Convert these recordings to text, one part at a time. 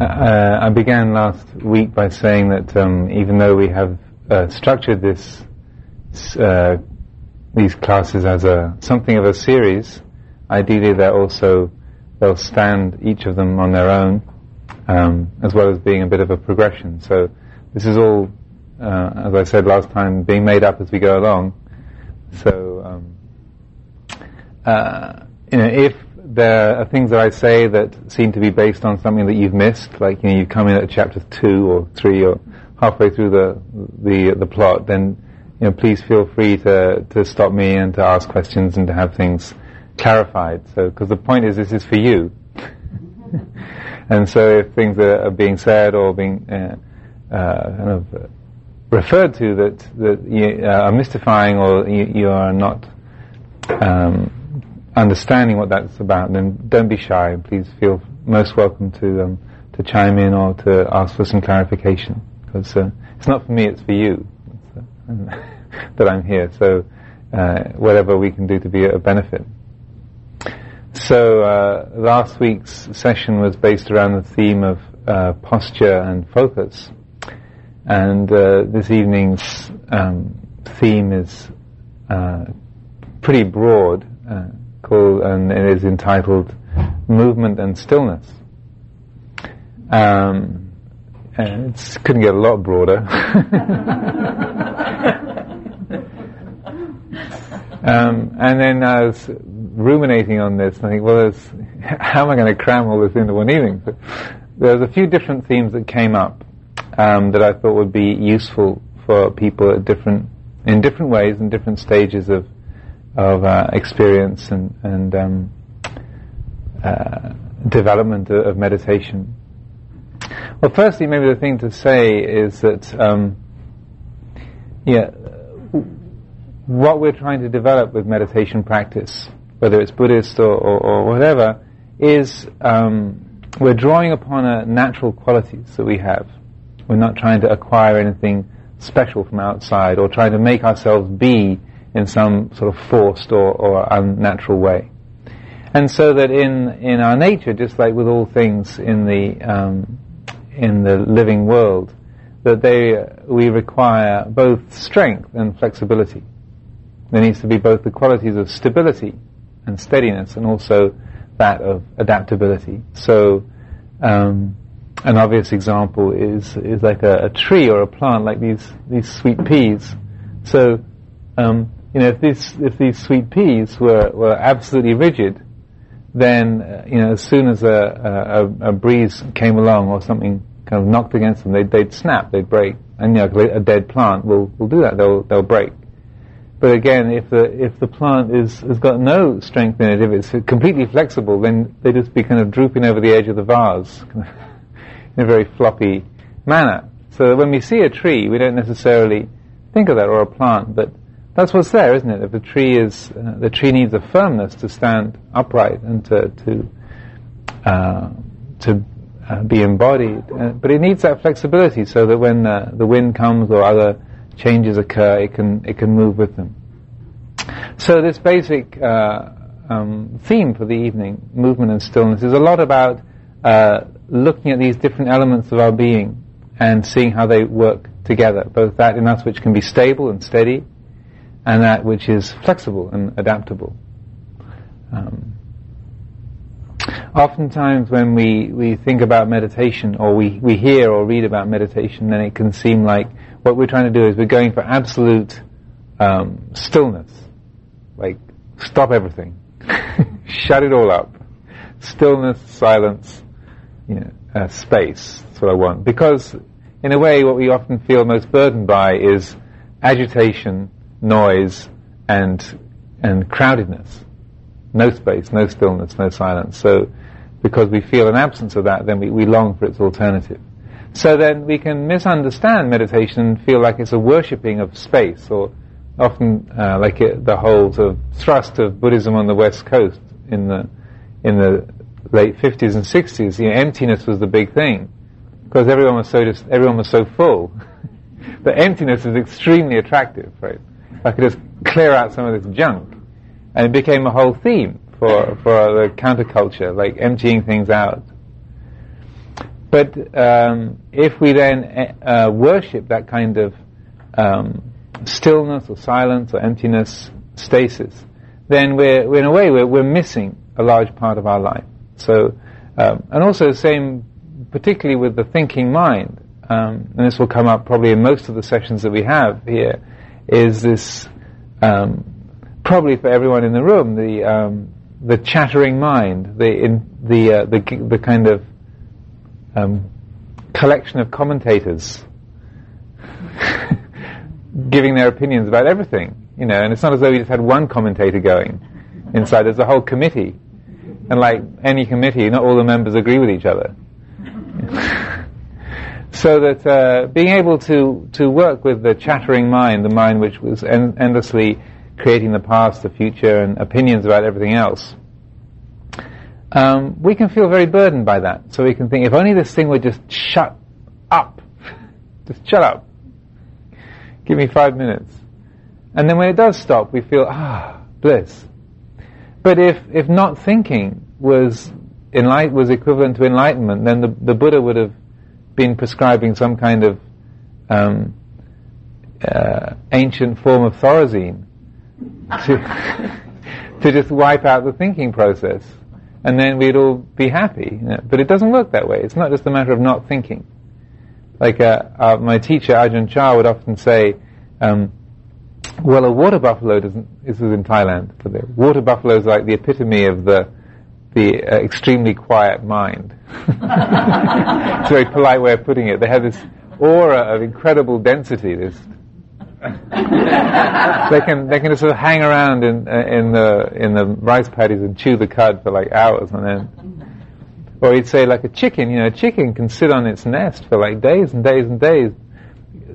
uh, I began last week by saying that um, even though we have uh, structured this uh, these classes as a something of a series, ideally they're also they'll stand each of them on their own, um, as well as being a bit of a progression. So this is all, uh, as I said last time, being made up as we go along. So um, uh, you know if there are things that I say that seem to be based on something that you've missed, like you know you come in at chapter two or three or halfway through the the the plot, then you know please feel free to to stop me and to ask questions and to have things clarified. So because the point is this is for you, and so if things are, are being said or being uh, uh, kind of referred to that that you, uh, are mystifying or you, you are not. Um, understanding what that's about, then don't be shy. Please feel most welcome to um, to chime in or to ask for some clarification. Because uh, it's not for me, it's for you uh, that I'm here. So uh, whatever we can do to be a benefit. So uh, last week's session was based around the theme of uh, posture and focus, and uh, this evening's um, theme is pretty broad called, and it is entitled Movement and Stillness. Um, and it couldn't get a lot broader. um, and then I was ruminating on this, and I think, well, how am I going to cram all this into one evening? So there's a few different themes that came up um, that I thought would be useful for people at different, in different ways and different stages of of uh, experience and, and um, uh, development of, meditation. Well, firstly, maybe the thing to say is that um, yeah, what we're trying to develop with meditation practice, whether it's Buddhist or, or, or whatever, is um, we're drawing upon natural qualities that we have. We're not trying to acquire anything special from outside or trying to make ourselves be in some sort of forced or, or unnatural way. And so that in, in our nature, just like with all things in the, um, in the living world, that they, we require both strength and flexibility. There needs to be both the qualities of stability and steadiness and also that of adaptability. So, um, an obvious example is, is like a, a, tree or a plant like these, these sweet peas. So, um, you know, if these if these sweet peas were, were absolutely rigid, then uh, you know, as soon as a, a, a, breeze came along or something kind of knocked against them, they'd, they'd snap, they'd break. And you know, a dead plant will will do that; they'll they'll break. But again, if the if the plant is has got no strength in it, if it's completely flexible, then they just be kind of drooping over the edge of the vase in a very floppy manner. So when we see a tree, we don't necessarily think of that or a plant, but that's what's there, isn't it? If the tree is, uh, the tree needs a firmness to stand upright and to to uh, to uh, be embodied, uh, but it needs that flexibility so that when uh, the wind comes or other changes occur, it can it can move with them. So this basic uh, um, theme for the evening, movement and stillness, is a lot about looking at these different elements of our being and seeing how they work together. Both that in us which can be stable and steady, and that which is flexible and adaptable. Um, oftentimes when we, we think about meditation or we, we hear or read about meditation, then it can seem like what we're trying to do is we're going for absolute um, stillness. Like, stop everything. Shut it all up. Stillness, silence, you know, uh, space. That's what I want. Because, in a way, what we often feel most burdened by is agitation, noise, and and crowdedness. No space, no stillness, no silence. So, because we feel an absence of that, then we, we long for its alternative. So then we can misunderstand meditation and feel like it's a worshipping of space, or often uh, like it, the whole sort of thrust of Buddhism on the West Coast in the in the late 50s and 60s. You know, emptiness was the big thing because everyone was so just everyone was so full. but emptiness is extremely attractive, right? I could just clear out some of this junk. And it became a whole theme for, for the counterculture, like emptying things out. But um, if we then uh, worship that kind of um, stillness or silence or emptiness, stasis, then we're, we're in a way we're, we're missing a large part of our life. So, um, and also the same, particularly with the thinking mind, um, and this will come up probably in most of the sessions that we have here, is this um, probably for everyone in the room the um, the chattering mind, the in, the, uh, the the kind of um, collection of commentators giving their opinions about everything, you know. And it's not as though we just had one commentator going inside. There's a whole committee, and like any committee, not all the members agree with each other. so that uh, being able to, to work with the chattering mind, the mind which was en- endlessly creating the past, the future, and opinions about everything else, um, we can feel very burdened by that. So we can think, if only this thing would just shut up, just shut up, give me five minutes, and then when it does stop, we feel ah bliss. But if if not thinking was enlight was equivalent to enlightenment, then the the Buddha would have been prescribing some kind of um, uh, ancient form of Thorazine to, to just wipe out the thinking process, and then we'd all be happy. You know? But it doesn't work that way. It's not just a matter of not thinking. Like uh, uh, my teacher Ajahn Chah would often say, um, "Well, a water buffalo doesn't." This was in Thailand. For the water buffalo is like the epitome of the the uh, extremely quiet mind. it's a very polite way of putting it. They have this aura of incredible density. This they can they can just sort of hang around in uh, in the in the rice paddies and chew the cud for like hours and then. Or he'd say like a chicken, you know, a chicken can sit on its nest for like days and days and days.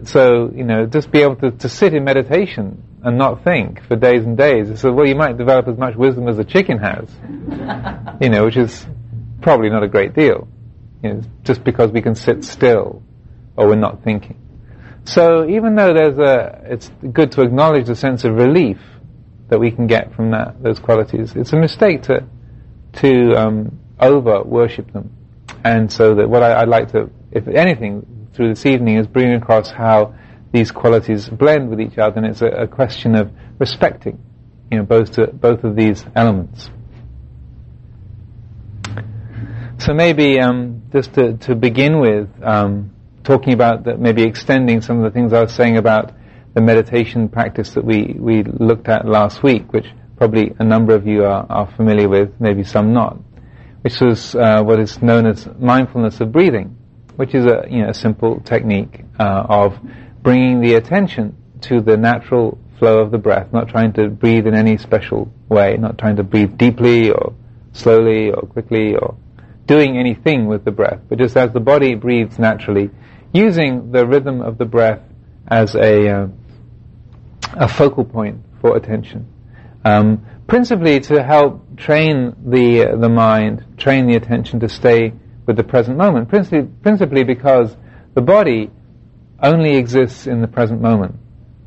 So, you know, just be able to, to sit in meditation and not think for days and days. So, well, you might develop as much wisdom as a chicken has, you know, which is probably not a great deal, you know, just because we can sit still or we're not thinking. So, even though there's a, it's good to acknowledge the sense of relief that we can get from that, those qualities. It's a mistake to, to um, over worship them. And so that what I, would like to, if anything, through this evening is bring across how these qualities blend with each other, and it's a, a question of respecting, you know, both to, both of these elements. So maybe um, just to, to begin with, um, talking about that, maybe extending some of the things I was saying about the meditation practice that we, we looked at last week, which probably a number of you are, are familiar with, maybe some not, which was uh, what is known as mindfulness of breathing, which is a you know a simple technique uh, of bringing the attention to the natural flow of the breath, not trying to breathe in any special way, not trying to breathe deeply or slowly or quickly or doing anything with the breath, but just as the body breathes naturally, using the rhythm of the breath as a, uh, a focal point for attention. Um, principally to help train the, uh, the mind, train the attention to stay with the present moment, principally, principally because the body only exists in the present moment.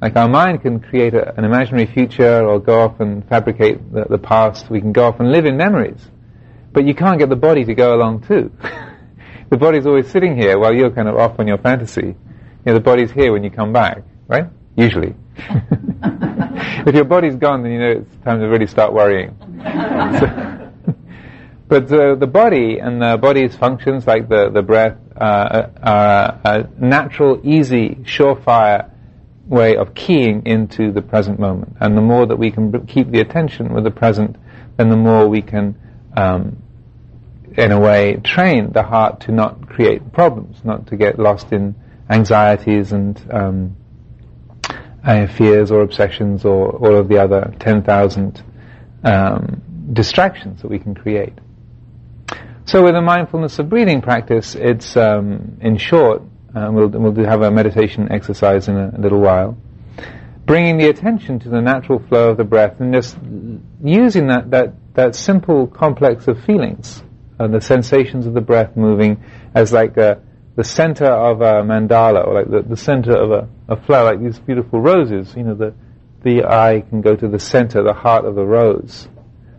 Like our mind can create a, an imaginary future or go off and fabricate the, the, past. We can go off and live in memories. But you can't get the body to go along too. the body's always sitting here while you're kind of off on your fantasy. You know, the body's here when you come back, right? Usually. if your body's gone, then you know it's time to really start worrying. so, but uh, the body and the body's functions, like the, the breath, uh, are a natural, easy, surefire way of keying into the present moment. And the more that we can keep the attention with the present, then the more we can, um, in a way, train the heart to not create problems, not to get lost in anxieties and um, uh, fears or obsessions or all of the other 10,000 um, distractions that we can create. So with a mindfulness of breathing practice, it's um, in short, uh, we'll, we'll have a meditation exercise in a, a, little while, bringing the attention to the natural flow of the breath and just using that, that, that simple complex of feelings, and the sensations of the breath moving as like a, the center of a mandala, or like the, the center of a, a flower, like these beautiful roses, you know, the, the eye can go to the center, the heart of the rose.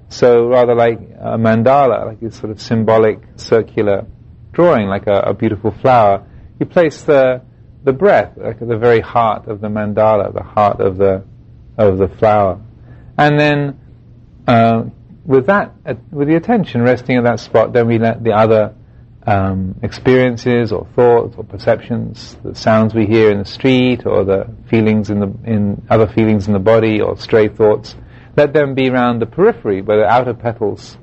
So rather like a mandala, like this sort of symbolic circular drawing, like a, a beautiful flower, you place the the breath, like at the very heart of the mandala, the heart of the of the flower, and then uh, with that, uh, with the attention resting at that spot, then we let the other um, experiences or thoughts or perceptions, the sounds we hear in the street or the feelings in the in other feelings in the body or stray thoughts, let them be around the periphery where the outer petals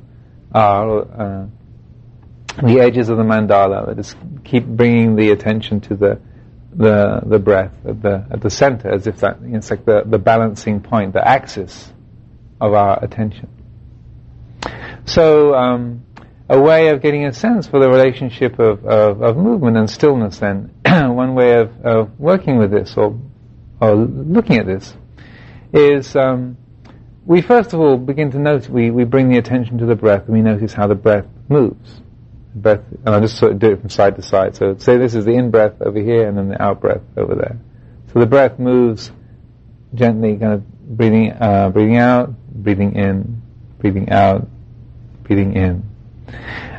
are, uh, the edges of the mandala. Just keep bringing the attention to the the the breath at the at the center, as if that it's like the the balancing point, the axis of our attention. So. Um, a way of getting a sense for the relationship of, of, of movement and stillness then. One way of, of working with this or, or looking at this is um, we first of all begin to notice, we, we bring the attention to the breath and we notice how the breath moves. breath, and I'll just sort of do it from side to side. So say this is the in-breath over here and then the out-breath over there. So the breath moves gently, kind of breathing, uh, breathing out, breathing in, breathing out, breathing in.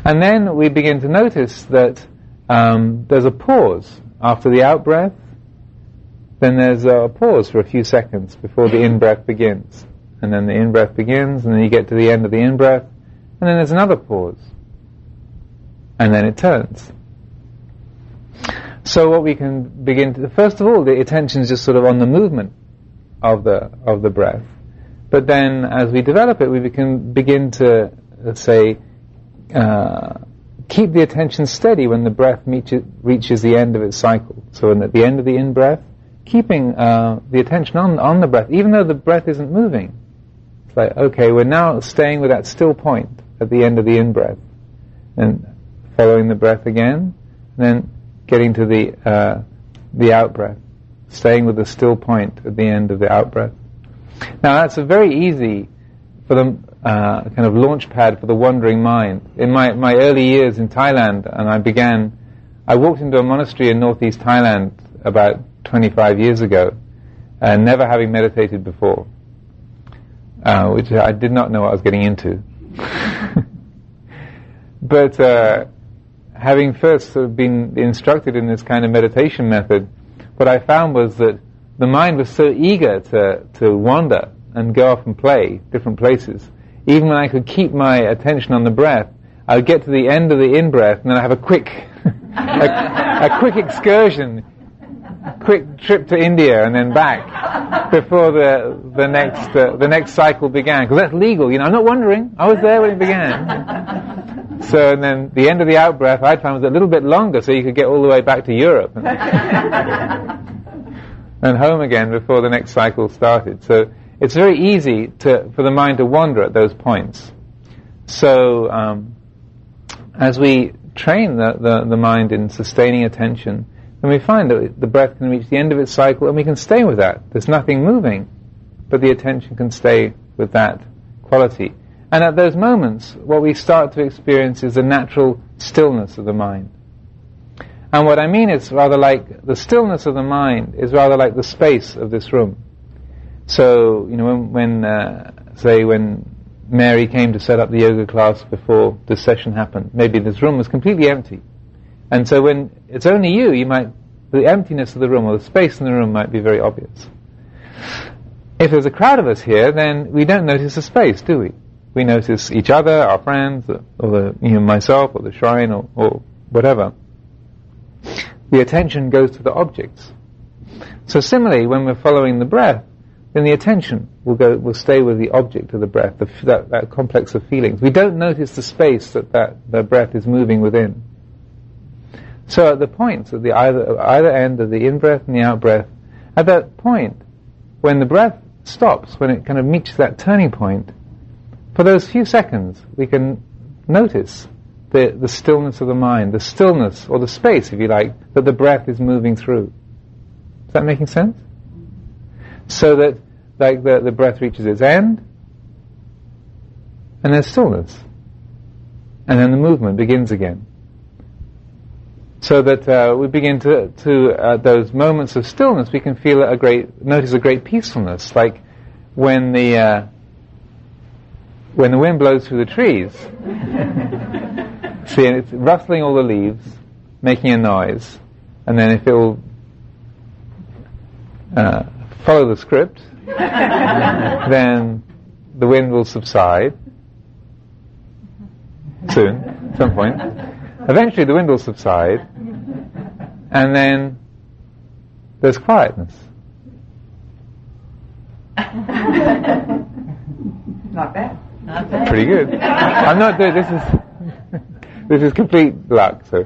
And then we begin to notice that um, there's a pause after the out breath. Then there's a pause for a few seconds before the in breath begins. And then the in breath begins, and then you get to the end of the in breath, and then there's another pause. And then it turns. So what we can begin to, first of all, the attention is just sort of on the movement of the, of the breath. But then as we develop it, we can begin to, let's say, uh, keep the attention steady when the breath reaches, reaches the end of its cycle. So at the end of the in-breath, keeping uh, the attention on, on the breath, even though the breath isn't moving. It's like, okay, we're now staying with that still point at the end of the in-breath. And following the breath again, and then getting to the, uh, the out-breath. Staying with the still point at the end of the out-breath. Now that's a very easy for the uh, kind of launch pad for the wandering mind. In my, my early years in Thailand, and I began, I walked into a monastery in northeast Thailand about 25 years ago, uh, never having meditated before, uh, which I did not know what I was getting into. but uh, having first sort of been instructed in this kind of meditation method, what I found was that the mind was so eager to, to wander and go off and play different places even when I could keep my attention on the breath, I would get to the end of the in-breath and then I have a quick, a, a, quick excursion, quick trip to India and then back before the, the next, uh, the next cycle began. Because that's legal, you know, I'm not wondering. I was there when it began. So, and then the end of the out-breath I found was a little bit longer so you could get all the way back to Europe. and home again before the next cycle started. So, it's very easy to, for the mind to wander at those points. So, um, as we train the, the, the, mind in sustaining attention, then we find that the breath can reach the end of its cycle and we can stay with that. There's nothing moving, but the attention can stay with that quality. And at those moments, what we start to experience is the natural stillness of the mind. And what I mean is rather like the stillness of the mind is rather like the space of this room. So, you know, when, when uh, say, when Mary came to set up the yoga class before this session happened, maybe this room was completely empty. And so when it's only you, you might, the emptiness of the room or the space in the room might be very obvious. If there's a crowd of us here, then we don't notice the space, do we? We notice each other, our friends, or the, you know, myself, or the shrine, or, or whatever. The attention goes to the objects. So similarly, when we're following the breath, then the attention will go will stay with the object of the breath, the, that, that complex of feelings. We don't notice the space that, that the breath is moving within. So at the points at the either either end of the in breath and the out breath, at that point, when the breath stops, when it kind of meets that turning point, for those few seconds we can notice the, the stillness of the mind, the stillness or the space, if you like, that the breath is moving through. Is that making sense? so that like the, the breath reaches its end, and there's stillness. And then the movement begins again. So that uh, we begin to, to uh, those moments of stillness, we can feel a great, notice a great peacefulness, like when the uh, when the wind blows through the trees. See, it's rustling all the leaves, making a noise, and then if it will uh, follow the script, then the wind will subside soon, at some point. Eventually the wind will subside, and then there's quietness. Not bad. Not bad. Pretty good. I'm not doing this is this is complete luck. So,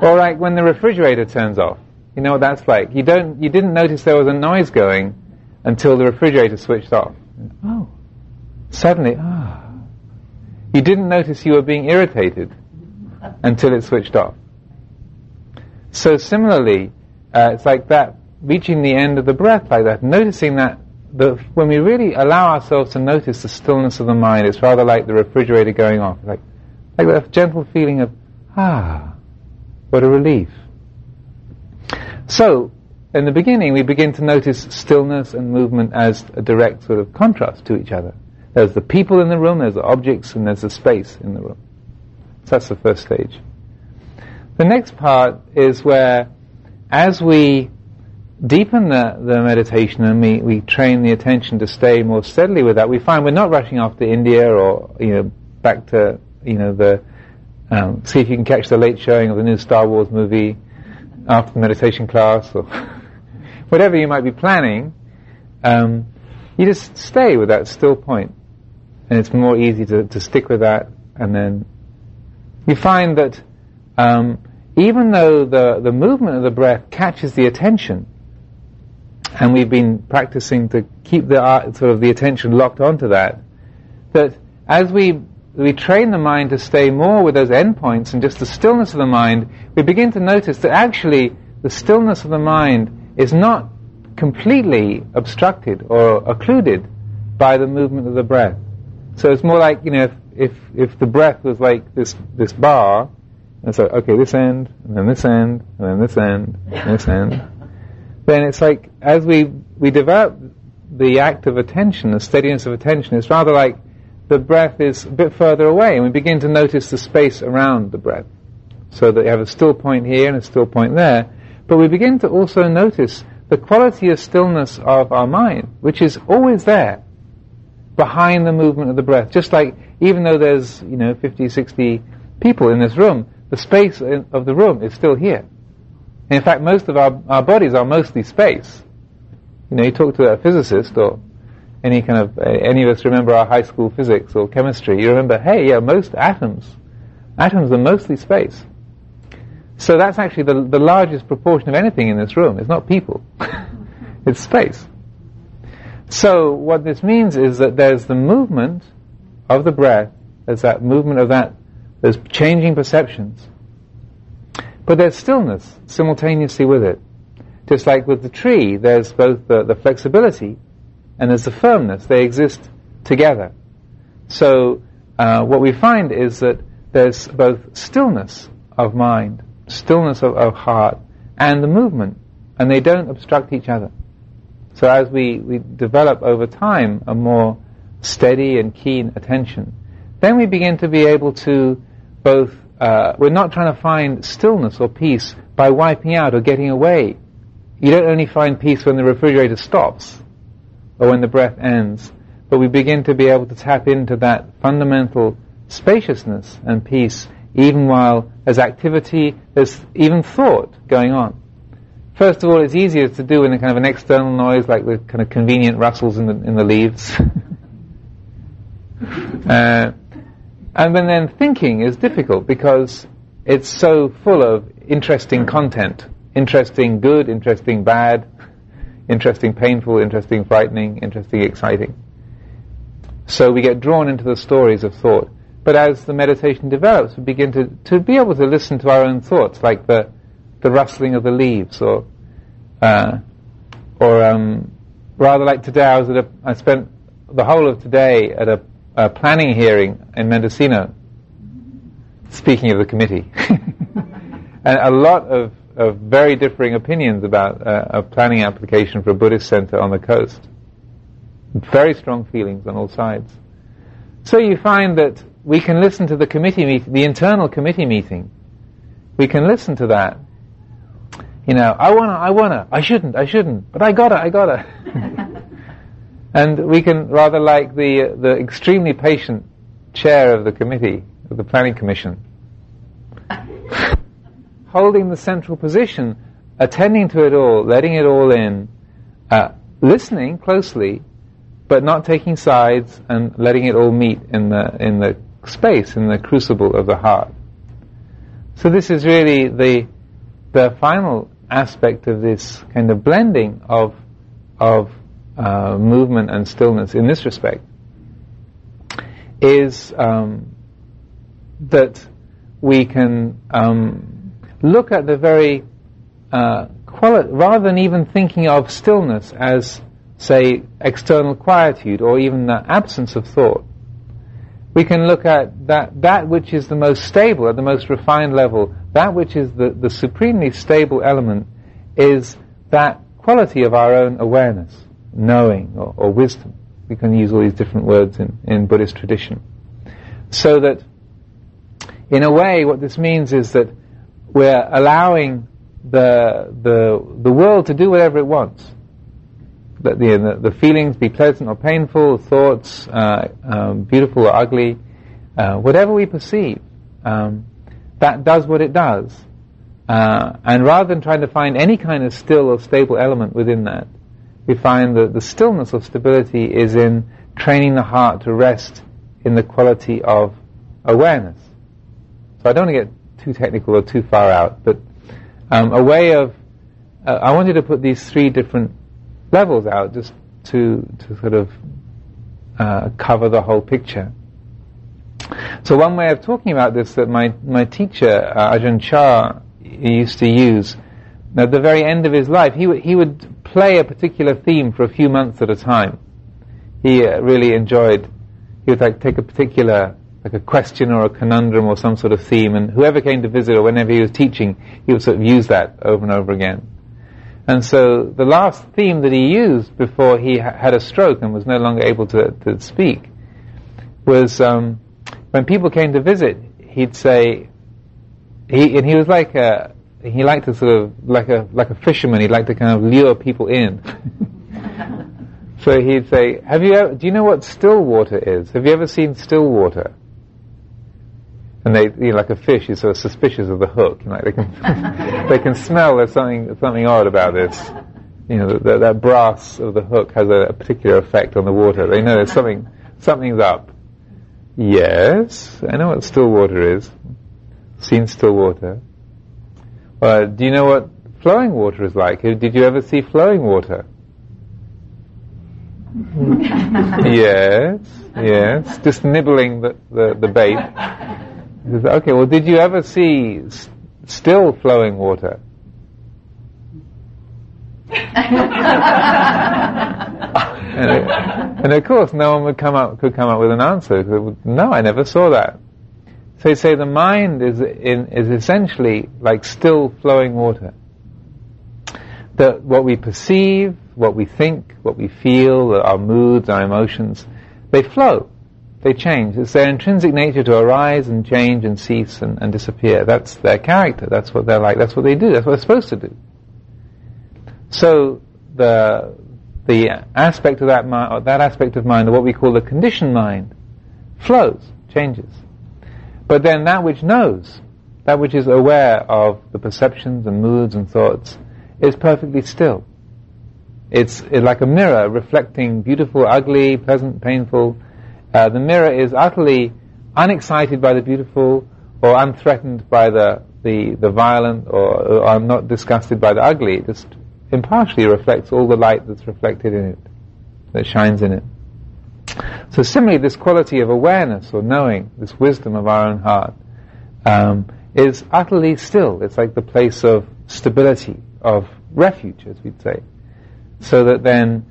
or like when the refrigerator turns off, you know what that's like. You don't you didn't notice there was a noise going until the refrigerator switched off. Oh, suddenly ah, you didn't notice you were being irritated until it's switched off. So similarly, uh, it's like that, reaching the end of the breath like that, noticing that the, when we really allow ourselves to notice the stillness of the mind, it's rather like the refrigerator going off, like, like that gentle feeling of, ah, what a relief. So, in the beginning, we begin to notice stillness and movement as a direct sort of contrast to each other. There's the people in the room, there's the objects, and there's the space in the room. That's the first stage. The next part is where, as we deepen the, the meditation and we, we train the attention to stay more steadily with that, we find we're not rushing off to India or, you know, back to, you know, the, um, see if you can catch the late showing of the new Star Wars movie after the meditation class or whatever you might be planning, um, you just stay with that still point. And it's more easy to, to stick with that and then you find that um, even though the, the movement of the breath catches the attention, and we've been practicing to keep the uh, sort of the attention locked onto that. That as we we train the mind to stay more with those endpoints and just the stillness of the mind, we begin to notice that actually the stillness of the mind is not completely obstructed or occluded by the movement of the breath. So it's more like you know if if, if the breath was like this this bar, and so okay this end and then this end and then this end and this end then it's like as we we develop the act of attention, the steadiness of attention, it's rather like the breath is a bit further away, and we begin to notice the space around the breath, so that you have a still point here and a still point there. But we begin to also notice the quality of stillness of our mind, which is always there, behind the movement of the breath. Just like even though there's you know 50, 60 people in this room, the space of the room is still here. In fact, most of our, our bodies are mostly space. You know, you talk to a physicist or any kind of, any of us remember our high school physics or chemistry, you remember, hey, yeah, most atoms, atoms are mostly space. So that's actually the, the largest proportion of anything in this room. It's not people. it's space. So what this means is that there's the movement of the breath, there's that movement of that, there's changing perceptions. But there's stillness simultaneously with it. Just like with the tree, there's both the, the flexibility and there's the firmness. They exist together. So uh, what we find is that there's both stillness of mind, stillness of, of heart, and the movement, and they don't obstruct each other. So as we, we develop over time a more steady and keen attention, then we begin to be able to both uh, we're not trying to find stillness or peace by wiping out or getting away. You don't only find peace when the refrigerator stops or when the breath ends, but we begin to be able to tap into that fundamental spaciousness and peace even while there's activity, there's even thought going on. First of all, it's easier to do in a kind of an external noise like the kind of convenient rustles in the, in the leaves. uh, and when then thinking is difficult because it's so full of interesting content. Interesting good, interesting bad, interesting painful, interesting frightening, interesting exciting. So we get drawn into the stories of thought. But as the meditation develops, we begin to, to be able to listen to our own thoughts, like the, the rustling of the leaves, or, uh, or um, rather like today, I was at a, I spent the whole of today at a uh, planning hearing in Mendocino, speaking of the committee, and a lot of, of very differing opinions about uh, a planning application for a Buddhist center on the coast. Very strong feelings on all sides. So you find that we can listen to the committee meet, the internal committee meeting. We can listen to that. You know, I wanna, I wanna, I shouldn't, I shouldn't, but I gotta, I gotta. and we can rather like the the extremely patient chair of the committee of the planning commission, holding the central position, attending to it all, letting it all in, uh, listening closely, but not taking sides and letting it all meet in the in the space in the crucible of the heart. So this is really the the final aspect of this kind of blending of of uh, movement and stillness in this respect is um, that we can um, look at the very uh, quali- rather than even thinking of stillness as say, external quietude or even the absence of thought. We can look at that, that which is the most stable at the most refined level, that which is the, the supremely stable element is that quality of our own awareness, knowing or, or wisdom. We can use all these different words in, in Buddhist tradition. So that, in a way, what this means is that we're allowing the, the, the world to do whatever it wants that the, the, feelings be pleasant or painful, thoughts uh, um, beautiful or ugly, uh, whatever we perceive, um, that does what it does. Uh, and rather than trying to find any kind of still or stable element within that, we find that the stillness or stability is in training the heart to rest in the quality of awareness. So I don't want to get too technical or too far out, but um, a way of uh, I wanted to put these three different levels out just to, to sort of uh, cover the whole picture. So one way of talking about this that my, my teacher, uh, Ajahn Chah, used to use, at the very end of his life, he, w- he would play a particular theme for a few months at a time. He uh, really enjoyed, he would like take a particular, like a question or a conundrum or some sort of theme, and whoever came to visit or whenever he was teaching, he would sort of use that over and over again. And so the last theme that he used before he ha- had a stroke and was no longer able to, to speak was um, when people came to visit, he'd say, he, and he was like a, he liked to sort of, like a, like a fisherman, he'd like to kind of lure people in. so he'd say, have you ever, do you know what still water is? Have you ever seen still water? And they, you know, like a fish is sort of suspicious of the hook. Like they can, they can smell there's something something odd about this. You know, that, that brass of the hook has a, a, particular effect on the water. They know there's something something's up. Yes, I know what still water is. Seen still water. Uh, do you know what flowing water is like? Did you ever see flowing water? yes, yes. Just nibbling the, the, the bait. Says, okay, well, did you ever see still flowing water? and, it, and, of course, no one would come up could come up with an answer. No, I never saw that. So you say the mind is in, is essentially like still flowing water. That what we perceive, what we think, what we feel, our moods, our emotions, they flow. They change. It's their intrinsic nature to arise and change and cease and, and disappear. That's their character. That's what they're like. That's what they do. That's what they're supposed to do. So the the aspect of that mind, uh, that aspect of mind, or what we call the conditioned mind, flows, changes. But then that which knows, that which is aware of the perceptions and moods and thoughts, is perfectly still. It's, it's like a mirror reflecting beautiful, ugly, pleasant, painful, uh, the mirror is utterly unexcited by the beautiful or unthreatened by the, the, the violent or, or not disgusted by the ugly. It just impartially reflects all the light that's reflected in it, that shines in it. So similarly, this quality of awareness or knowing, this wisdom of our own heart, um, is utterly still. It's like the place of stability, of refuge, as we'd say. So that then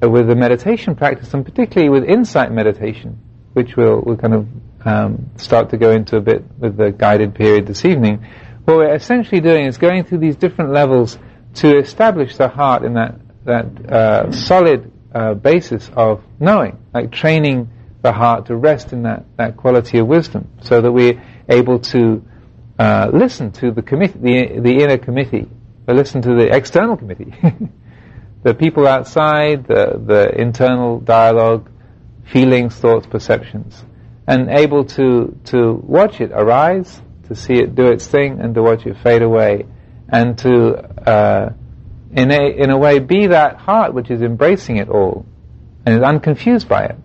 with the meditation practice, and particularly with insight meditation, which we'll, we'll kind of um, start to go into a bit with the guided period this evening, what we're essentially doing is going through these different levels to establish the heart in that that uh, solid uh, basis of knowing, like training the heart to rest in that, that quality of wisdom, so that we're able to uh, listen to the committee, the, the inner committee, or listen to the external committee, the people outside, the, the internal dialogue, feelings, thoughts, perceptions, and able to, to watch it arise, to see it do its thing, and to watch it fade away, and to, uh, in, a, in a way, be that heart which is embracing it all, and is unconfused by it.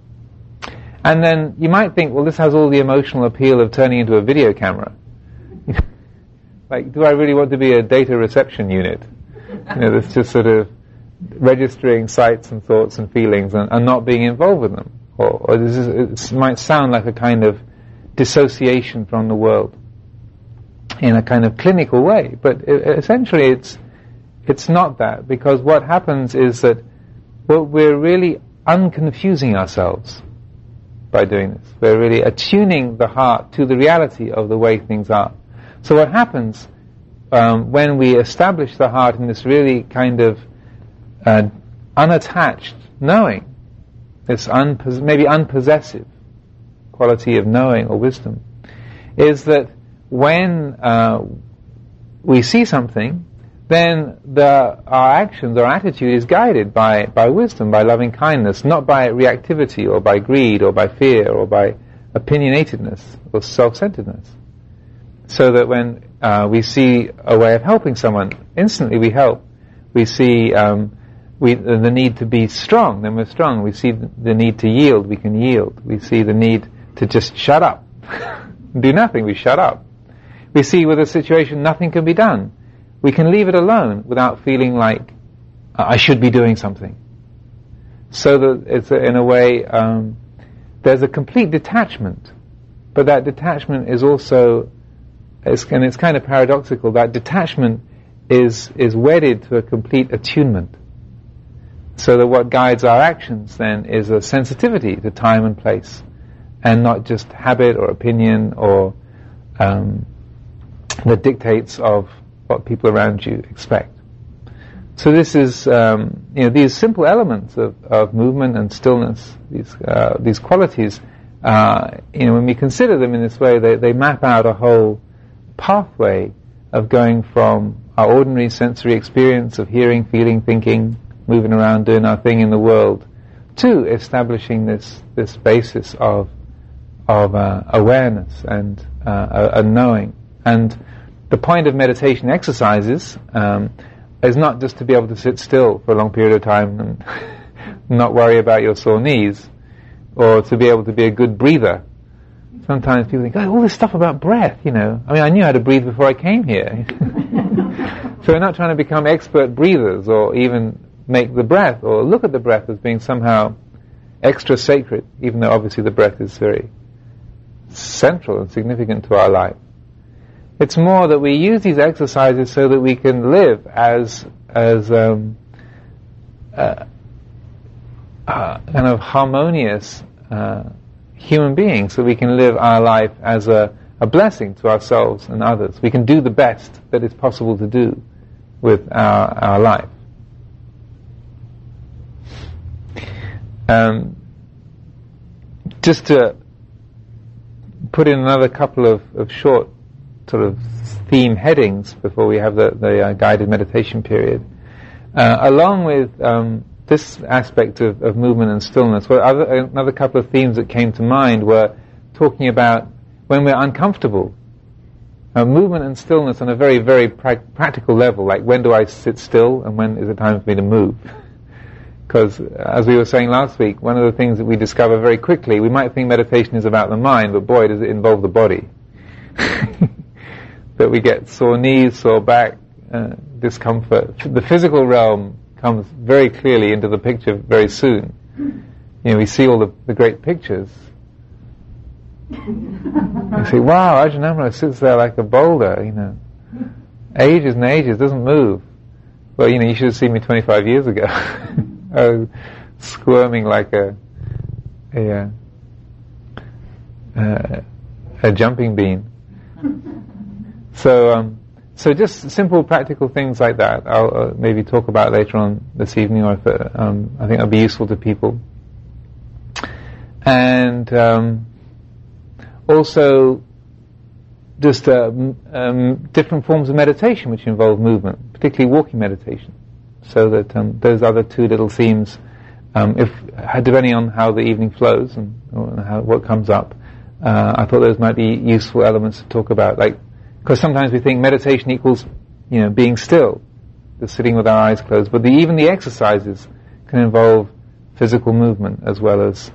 And then you might think, well, this has all the emotional appeal of turning into a video camera. like, do I really want to be a data reception unit? You know, that's just sort of registering sights and thoughts and feelings and, and not being involved with them. Or, or this is, it might sound like a kind of dissociation from the world in a kind of clinical way, but it, essentially it's it's not that because what happens is that well, we're really unconfusing ourselves by doing this. We're really attuning the heart to the reality of the way things are. So what happens um, when we establish the heart in this really kind of uh, unattached knowing, this unpos- maybe unpossessive quality of knowing or wisdom, is that when uh, we see something, then the, our actions, our attitude is guided by, by wisdom, by loving kindness, not by reactivity or by greed or by fear or by opinionatedness or self-centeredness. So that when uh, we see a way of helping someone, instantly we help. We see um, we, the need to be strong, then we're strong. We see the need to yield, we can yield. We see the need to just shut up, do nothing, we shut up. We see with a situation nothing can be done we can leave it alone without feeling like I should be doing something. So that it's a, in a way um, there's a complete detachment, but that detachment is also, it's, and it's kind of paradoxical. That detachment is is wedded to a complete attunement. So that what guides our actions then is a sensitivity to time and place, and not just habit or opinion or um, the dictates of what people around you expect. So this is, um, you know, these simple elements of, of movement and stillness, these uh, these qualities, uh, you know, when we consider them in this way, they, they map out a whole pathway of going from our ordinary sensory experience of hearing, feeling, thinking, moving around, doing our thing in the world, to establishing this this basis of of uh, awareness and uh, a, a knowing and the point of meditation exercises um, is not just to be able to sit still for a long period of time and not worry about your sore knees, or to be able to be a good breather. Sometimes people think, oh, all this stuff about breath, you know. I mean, I knew how to breathe before I came here. so we're not trying to become expert breathers or even make the breath or look at the breath as being somehow extra sacred, even though obviously the breath is very central and significant to our life. It's more that we use these exercises so that we can live as as um, uh, uh, kind of harmonious uh, human beings, so we can live our life as a, a blessing to ourselves and others. We can do the best that is possible to do with our our life. Um, just to put in another couple of, of short sort of theme headings before we have the, the uh, guided meditation period. Uh, along with um, this aspect of, of, movement and stillness, well, other, another couple of themes that came to mind were talking about when we're uncomfortable. Uh, movement and stillness on a very, very pra- practical level, like when do I sit still and when is it time for me to move? Because, as we were saying last week, one of the things that we discover very quickly, we might think meditation is about the mind, but boy, does it involve the body. that we get sore knees, sore back, uh, discomfort. The physical realm comes very clearly into the picture very soon. You know, we see all the, the great pictures. you see, wow, Ajahn sits there like a boulder, you know. Ages and ages, doesn't move. Well, you know, you should have seen me 25 years ago. Was squirming like a, a, uh, a jumping bean. So, um, so just simple practical things like that. I'll uh, maybe talk about later on this evening, or if it, um, I think it'll be useful to people. and um, also just um, um, different forms of meditation which involve movement, particularly walking meditation. So that um, those other two little themes, um, if depending on how the evening flows and, how, what comes up, uh, I thought those might be useful elements to talk about. Like, because sometimes we think meditation equals, you know, being still, just sitting with our eyes closed. But the, even the exercises can involve physical movement as well as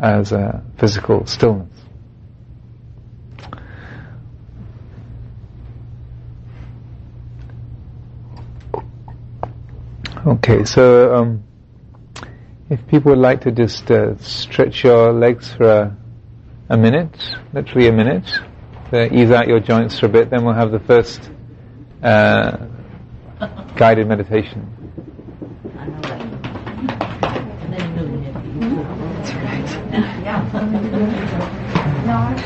as uh, physical stillness. Okay, so um, if people would like to just uh, stretch your legs for a, a minute, literally a minute, to ease out your joints for a bit, then we'll have the first uh, guided meditation.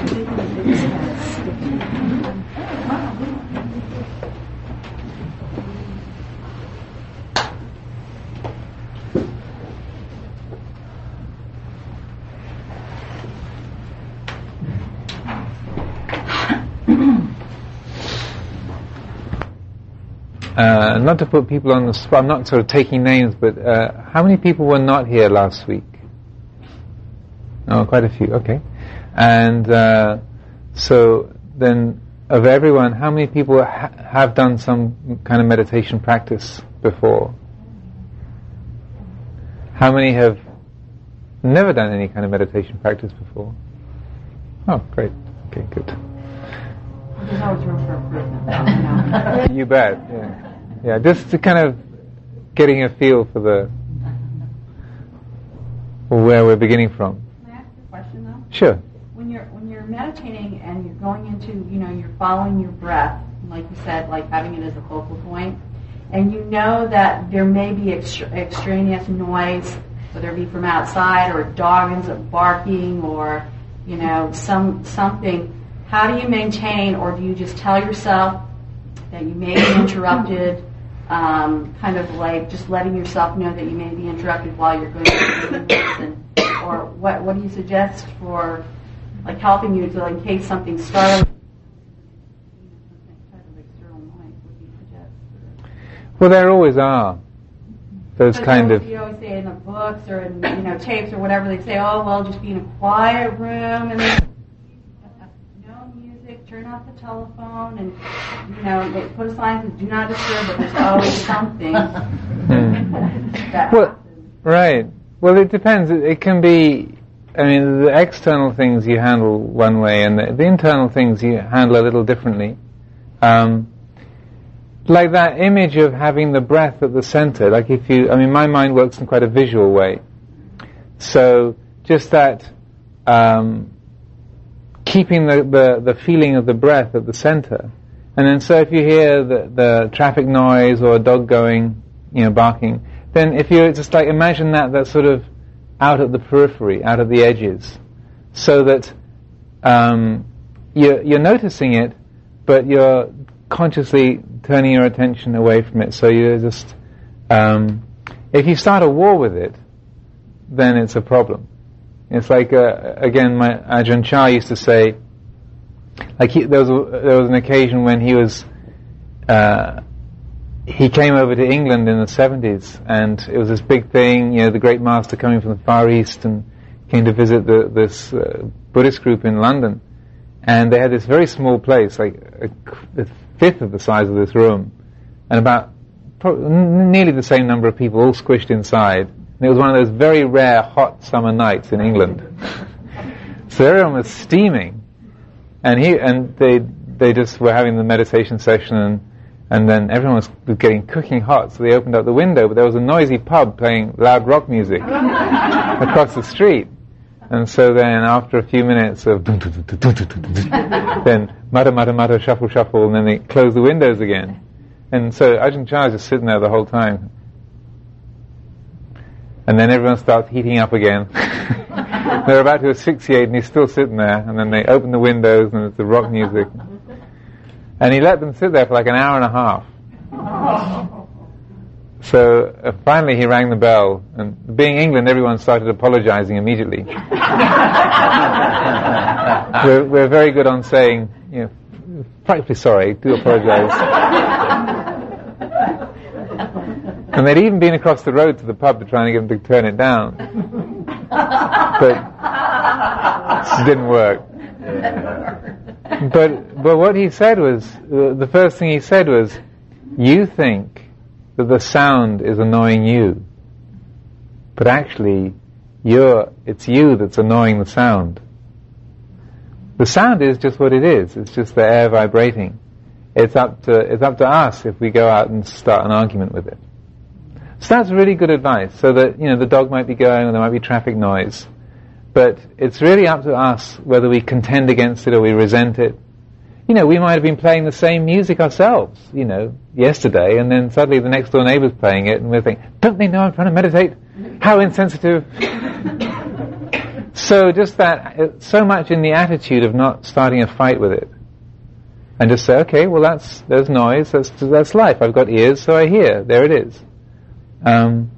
Uh, not to put people on the spot, I'm not sort of taking names, but uh, how many people were not here last week? Oh, quite a few. Okay, and uh, so then of everyone, how many people ha- have done some kind of meditation practice before? How many have never done any kind of meditation practice before? Oh, great. Okay, good. There's always room for improvement. you bet. Yeah. Yeah, just to kind of getting a feel for the where we're beginning from. Can I ask a question though? Sure. When you're when you're meditating and you're going into you know you're following your breath, like you said, like having it as a focal point, and you know that there may be extra, extraneous noise, whether it be from outside or a dog ends up barking or you know some something. How do you maintain, or do you just tell yourself that you may be interrupted? um, kind of like just letting yourself know that you may be interrupted while you're going through this, and, or what what do you suggest for like helping you to in case something startling? Well, there always are those kind of. You always say in the books or in you know tapes or whatever they say, oh well, just be in a quiet room and then off the telephone, and you know, they put a sign that "Do not disturb," but there's always something. mm. well, right. Well, it depends. It, it, can be. I mean, the external things you handle one way, and the, the internal things you handle a little differently. Um, like that image of having the breath at the center. Like if you, I mean, my mind works in quite a visual way. So just that. Um, keeping the, the, the feeling of the breath at the center. And then so if you hear the, the traffic noise or a dog going, you know, barking, then if you just like imagine that, that's sort of out at the periphery, out at the edges, so that um, you're, you're noticing it, but you're consciously turning your attention away from it. So you're just, um, if you start a war with it, then it's a problem. It's like uh, again, my Ajahn Chah used to say, like he, there was a, there was an occasion when he was uh, he came over to England in the seventies, and it was this big thing. You know, the great master coming from the Far East and came to visit the, this uh, Buddhist group in London, and they had this very small place, like a, a fifth of the size of this room, and about nearly the same number of people all squished inside and it was one of those very rare hot summer nights in England. so everyone was steaming. And he, and they, they just were having the meditation session and, and then everyone was getting cooking hot, so they opened up the window, but there was a noisy pub playing loud rock music across the street. And so then after a few minutes of then mutter, mutter, mutter, shuffle, shuffle, and then they close the windows again. And so Ajahn Chah was just sitting there the whole time and then everyone starts heating up again. They're about to asphyxiate and he's still sitting there, and then they open the windows and it's the rock music. And he let them sit there for like an hour and a half. So uh, finally he rang the bell, and being England, everyone started apologizing immediately. we're, we're very good on saying, you know, frightfully sorry, do apologize. And they'd even been across the road to the pub to try and get them to turn it down. But it didn't work. But, but what he said was, the first thing he said was, you think that the sound is annoying you. But actually, you're, it's you that's annoying the sound. The sound is just what it is. It's just the air vibrating. It's up to, it's up to us if we go out and start an argument with it. So that's really good advice. So that, you know, the dog might be going and there might be traffic noise. But it's really up to us whether we contend against it or we resent it you know, we might have been playing the same music ourselves, you know, yesterday, and then suddenly the next door neighbour's playing it, and we're thinking, don't they know I'm trying to meditate? How insensitive. so just that, uh, so much in the attitude of not starting a fight with it. And just say, okay, well that's, there's noise, that's, that's life. I've got ears, so I hear. There it is. Um,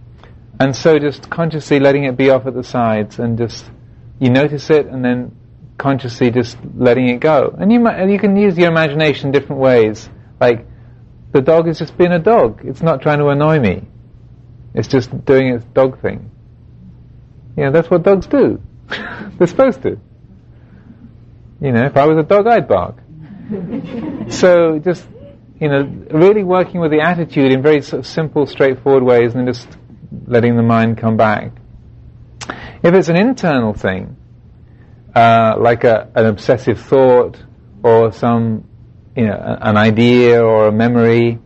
and so just consciously letting it be off at the sides and just, you notice it and then consciously just letting it go. And you you can use your imagination different ways. Like the dog is just being a dog. It's not trying to annoy me. It's just doing its dog thing. You know, that's what dogs do. They're supposed to. You know, if I was a dog, I'd bark. so just, you know, really working with the attitude in very sort of simple, straightforward ways and just letting the mind come back. If it's an internal thing, uh, like a, an obsessive thought or some, you know, an idea or a memory.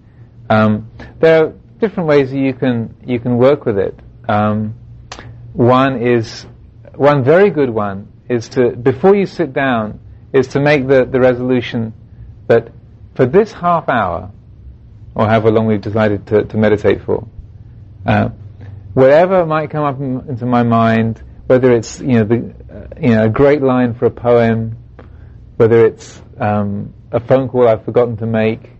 Um, there are different ways that you can you can work with it. Um, one is one very good one is to before you sit down is to make the, the resolution that for this half hour or however long we've decided to, to meditate for, uh, whatever might come up in, into my mind, whether it's you know the you know, a great line for a poem, whether it's um, a phone call I've forgotten to make,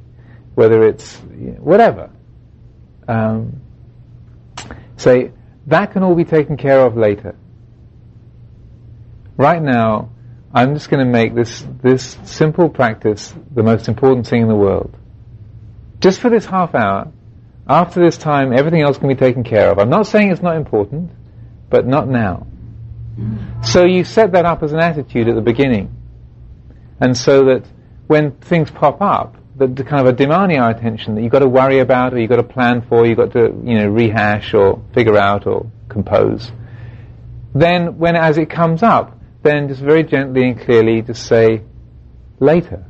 whether it's you know, whatever. Um, say that can all be taken care of later. Right now, I'm just going to make this this simple practice the most important thing in the world. Just for this half hour. After this time, everything else can be taken care of. I'm not saying it's not important, but not now. So you set that up as an attitude at the beginning. And so that when things pop up, that kind of are demanding our attention that you've got to worry about or you've got to plan for, you've got to, you know, rehash or figure out or compose, then when as it comes up, then just very gently and clearly just say, later.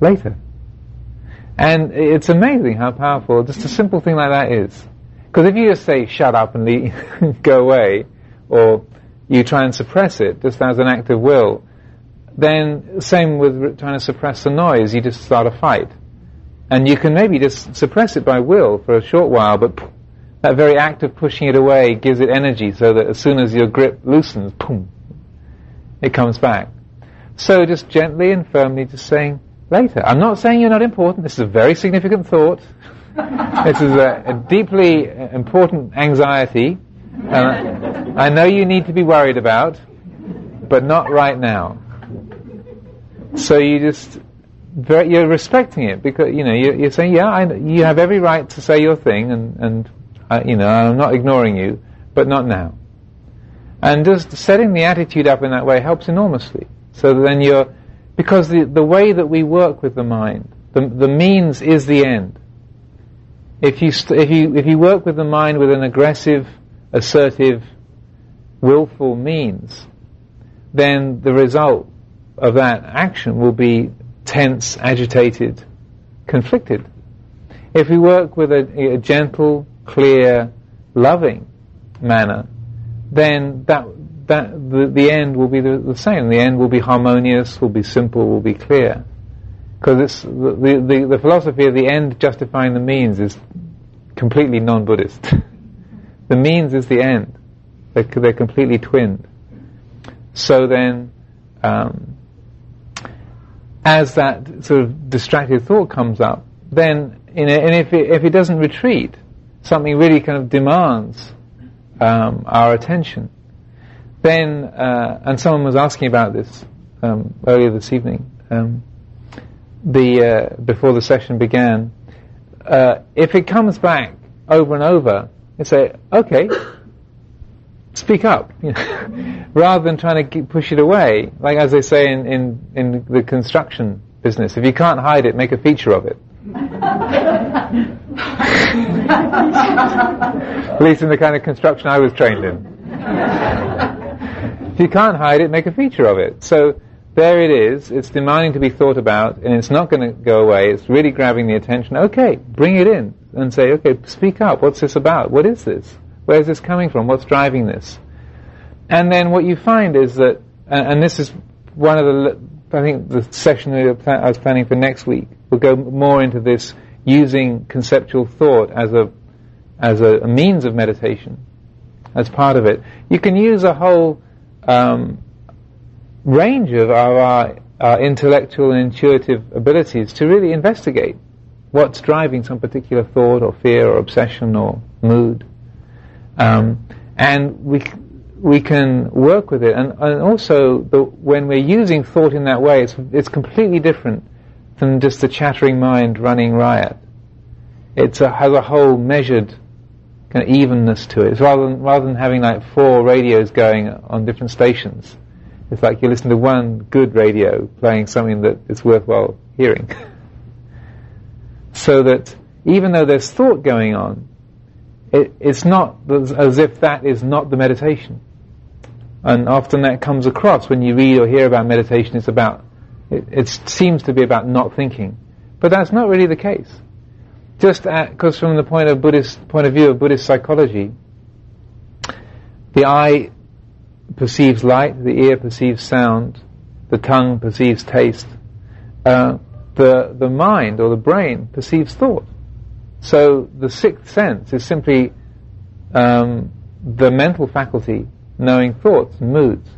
Later. And it's amazing how powerful just a simple thing like that is. Because if you just say, shut up and leave, go away, or you try and suppress it just as an act of will, then same with trying to suppress the noise, you just start a fight. And you can maybe just suppress it by will for a short while, but that very act of pushing it away gives it energy so that as soon as your grip loosens, boom, it comes back. So just gently and firmly just saying, later. I'm not saying you're not important. This is a very significant thought. this is a, a deeply important anxiety. Uh, I know you need to be worried about, but not right now. So you just very, you're respecting it because you know you're, you're saying, yeah, I, you have every right to say your thing, and and uh, you know I'm not ignoring you, but not now. And just setting the attitude up in that way helps enormously. So then you're because the the way that we work with the mind, the the means is the end. If you st- if you if you work with the mind with an aggressive assertive, willful means, then the result of that action will be tense, agitated, conflicted. If we work with a, a gentle, clear, loving manner, then that that the, the end will be the, the, same. The end will be harmonious, will be simple, will be clear. Because it's the, the, the philosophy of the end justifying the means is completely non-Buddhist. The means is the end. They're, they're completely twinned. So then, um, as that sort of distracted thought comes up, then know, and if it, if it doesn't retreat, something really kind of demands um, our attention, then, uh, and someone was asking about this um, earlier this evening, um, the uh, before the session began, uh, if it comes back over and over, you say, okay, speak up, rather than trying to push it away. Like as they say in, in, in the construction business, if you can't hide it, make a feature of it. At least in the kind of construction I was trained in. if you can't hide it, make a feature of it. So there it is. It's demanding to be thought about, and it's not going to go away. It's really grabbing the attention. Okay, bring it in and say, okay, speak up. What's this about? What is this? Where's this coming from? What's driving this? And then what you find is that, and this is one of the, I think the session that I was planning for next week will go more into this using conceptual thought as a as a, a means of meditation, as part of it. You can use a whole um, range of our, our, intellectual and intuitive abilities to really investigate what's driving some particular thought or fear or obsession or mood. Um, and we we can work with it. And, and also, the, when we're using thought in that way, it's, it's completely different than just the chattering mind running riot. It has a whole measured kind of evenness to it. It's rather than, rather than having like four radios going on different stations. It's like you listen to one good radio playing something that is worthwhile hearing. so that even though there's thought going on, it, it's not as if that is not the meditation. And often that comes across when you read or hear about meditation. It's about, it, it seems to be about not thinking, but that's not really the case. Just because from the point of Buddhist point of view of Buddhist psychology, the eye perceives light, the ear perceives sound, the tongue perceives taste, uh, the the mind or the brain perceives thought. So the sixth sense is simply um, the mental faculty knowing thoughts and moods,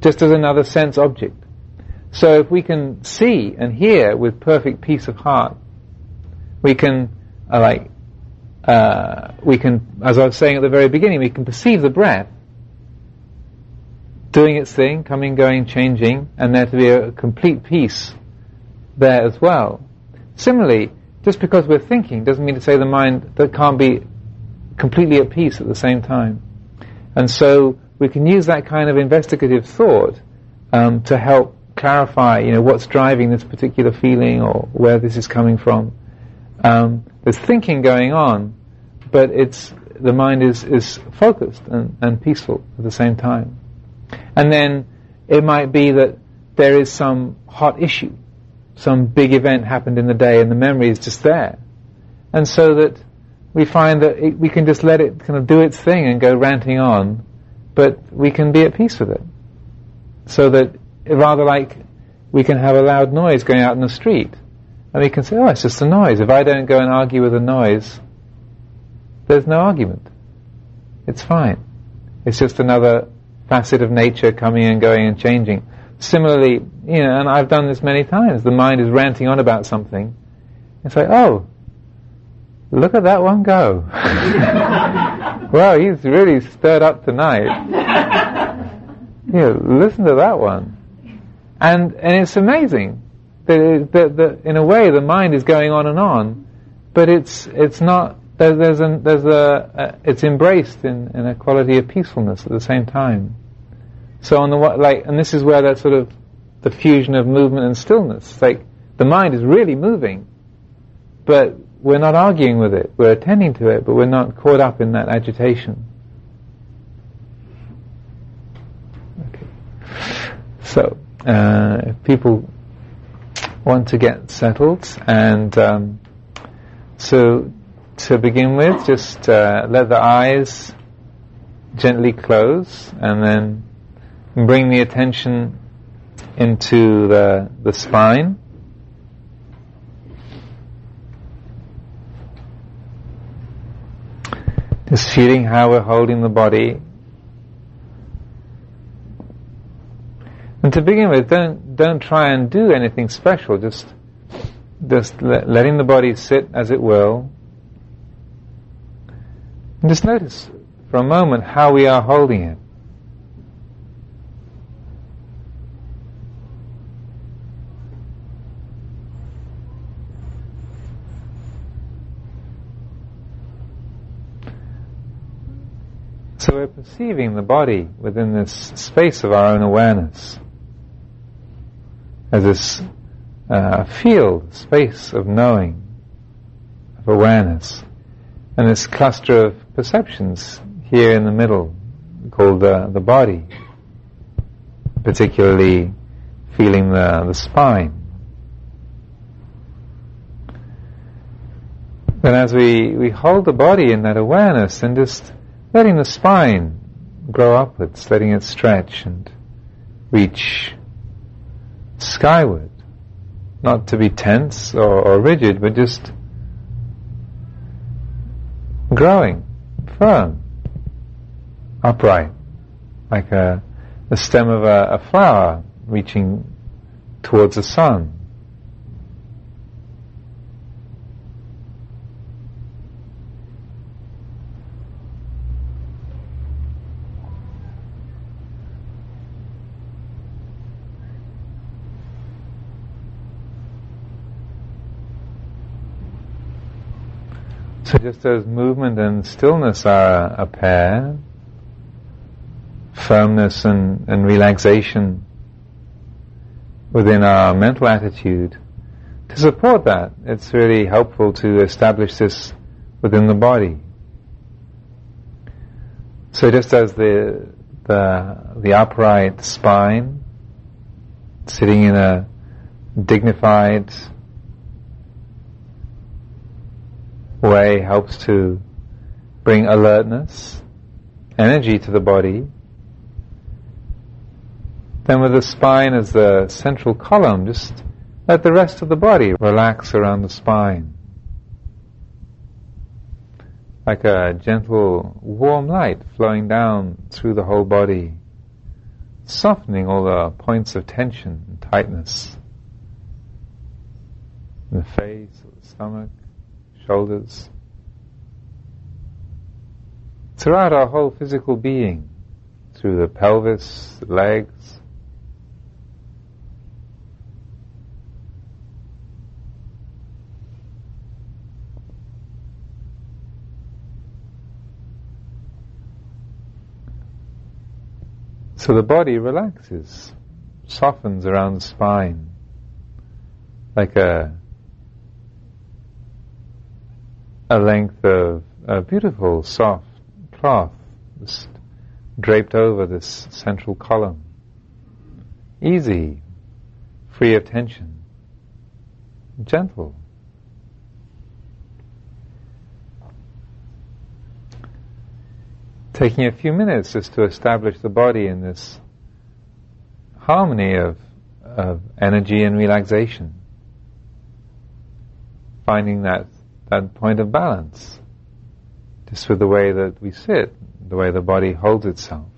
just as another sense object. So if we can see and hear with perfect peace of heart, we can, uh, like, uh, we can, as I was saying at the very beginning, we can perceive the breath doing its thing, coming, going, changing, and there to be a complete peace there as well. Similarly, just because we're thinking doesn't mean to say the mind that can't be completely at peace at the same time. And so we can use that kind of investigative thought um, to help clarify, you know, what's driving this particular feeling or where this is coming from. Um, there's thinking going on, but it's the mind is is focused and, and peaceful at the same time. And then it might be that there is some hot issue, some big event happened in the day, and the memory is just there, and so that we find that it, we can just let it kind of do its thing and go ranting on, but we can be at peace with it. So that rather like we can have a loud noise going out in the street, and we can say, oh, it's just a noise. If I don't go and argue with a noise, there's no argument. It's fine. It's just another facet of nature coming and going and changing. Similarly, you know, and I've done this many times, the mind is ranting on about something. It's like, oh, look at that one go. well, he's really stirred up tonight. you know, listen to that one. And, and it's amazing that, that, that in a way the mind is going on and on, but it's, it's not, there, there's, an, there's a, a, it's embraced in, in a quality of peacefulness at the same time. So on the, like, and this is where that sort of, the fusion of movement and stillness, like, the mind is really moving, but we're not arguing with it. We're attending to it, but we're not caught up in that agitation. Okay. So, uh, people want to get settled, and um, so to begin with, just uh, let the eyes gently close, and then bring the attention into the the spine. Just feeling how we're holding the body. And to begin with, don't don't try and do anything special. Just just le- letting the body sit as it will. And just notice for a moment how we are holding it. So we're perceiving the body within this space of our own awareness as this uh, field, space of knowing, of awareness, and this cluster of perceptions here in the middle called the, the body, particularly feeling the, the spine. And as we, we hold the body in that awareness and just letting the spine grow upwards, letting it stretch and reach skyward. Not to be tense or, or rigid, but just growing, firm, upright, like a, the stem of a, a flower reaching towards the sun. So just as movement and stillness are a pair, firmness and, and relaxation within our mental attitude, to support that, it's really helpful to establish this within the body. So just as the the the upright spine, sitting in a dignified way helps to bring alertness, energy to the body. Then with the spine as the central column, just let the rest of the body relax around the spine. Like a gentle warm light flowing down through the whole body, softening all the points of tension and tightness in the face, or the stomach, shoulders, throughout our whole physical being, through the pelvis, legs, So the body relaxes, softens around the spine, like a a length of beautiful soft cloth draped over this central column. Easy, free of tension, gentle. Taking a few minutes just to establish the body in this harmony of, of energy and relaxation. Finding that that point of balance, just with the way that we sit, the way the body holds itself.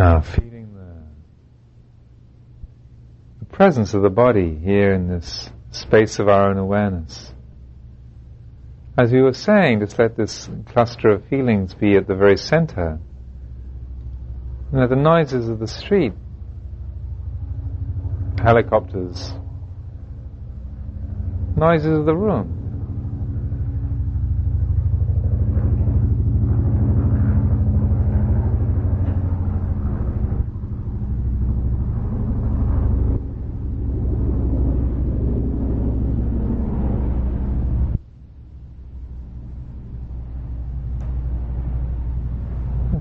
Now feeling the, the presence of the body here in this space of our own awareness. As we were saying, just let this cluster of feelings be at the very center. Know, the noises of the street, helicopters, noises of the room.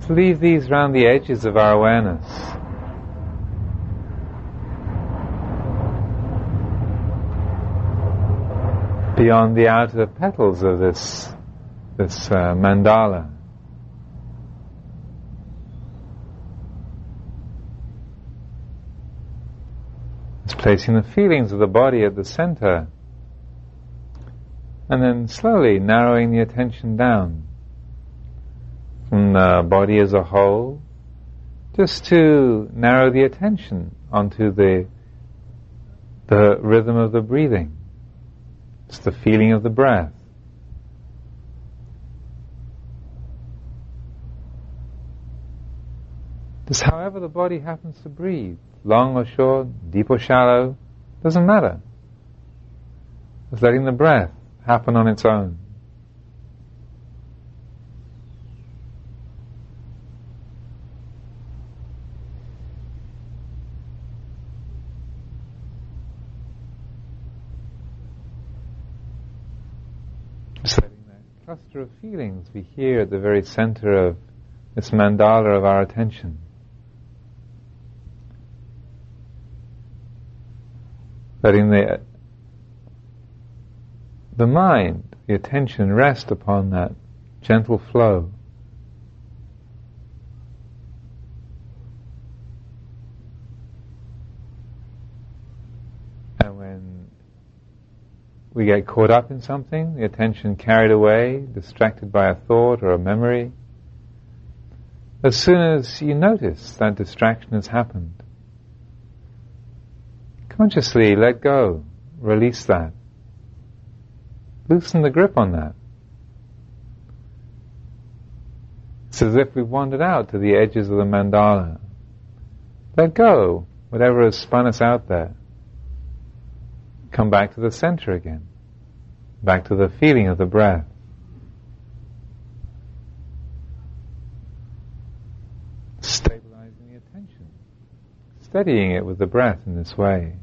Leave these round the edges of our awareness. Beyond the outer petals of this, this uh, mandala. It's placing the feelings of the body at the center and then slowly narrowing the attention down from the uh, body as a whole, just to narrow the attention onto the the rhythm of the breathing. It's the feeling of the breath. Just however the body happens to breathe, long or short, deep or shallow, doesn't matter. Just letting the breath happen on its own. Cluster of feelings we hear at the very center of this mandala of our attention. Letting the, the mind, the attention rest upon that gentle flow. We get caught up in something, the attention carried away, distracted by a thought or a memory. As soon as you notice that distraction has happened, consciously let go, release that. Loosen the grip on that. It's as if we've wandered out to the edges of the mandala. Let go, whatever has spun us out there. Come back to the center again back to the feeling of the breath. Stabilizing the attention, steadying it with the breath in this way.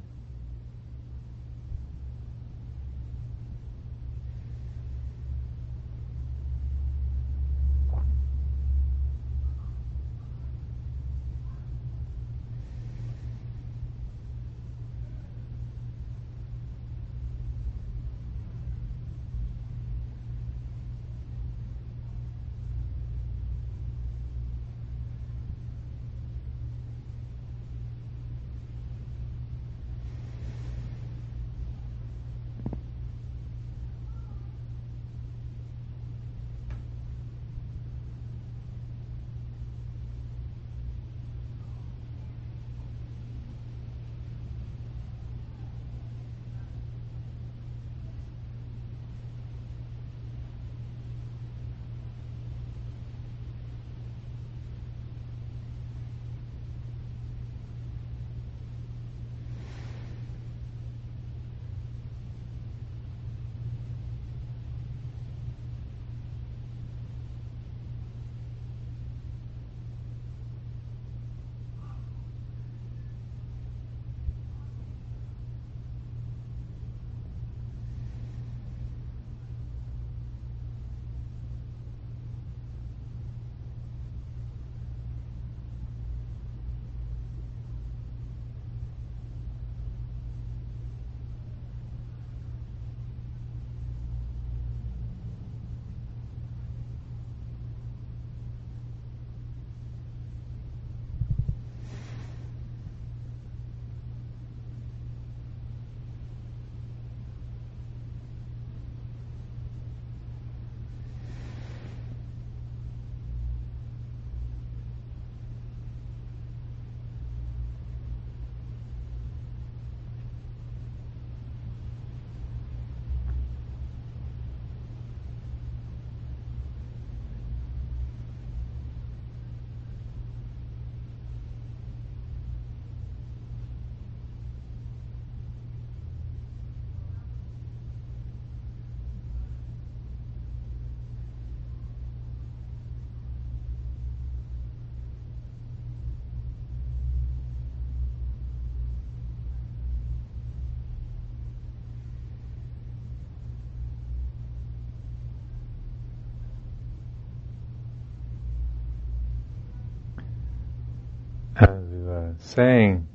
Saying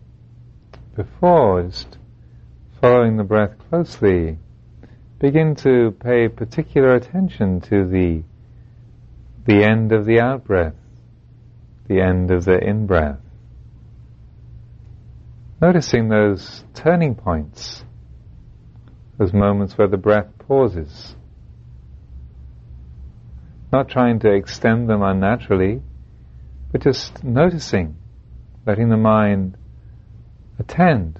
before, just following the breath closely, begin to pay particular attention to the the end of the out breath, the end of the in breath. Noticing those turning points, those moments where the breath pauses. Not trying to extend them unnaturally, but just noticing, letting the mind attend.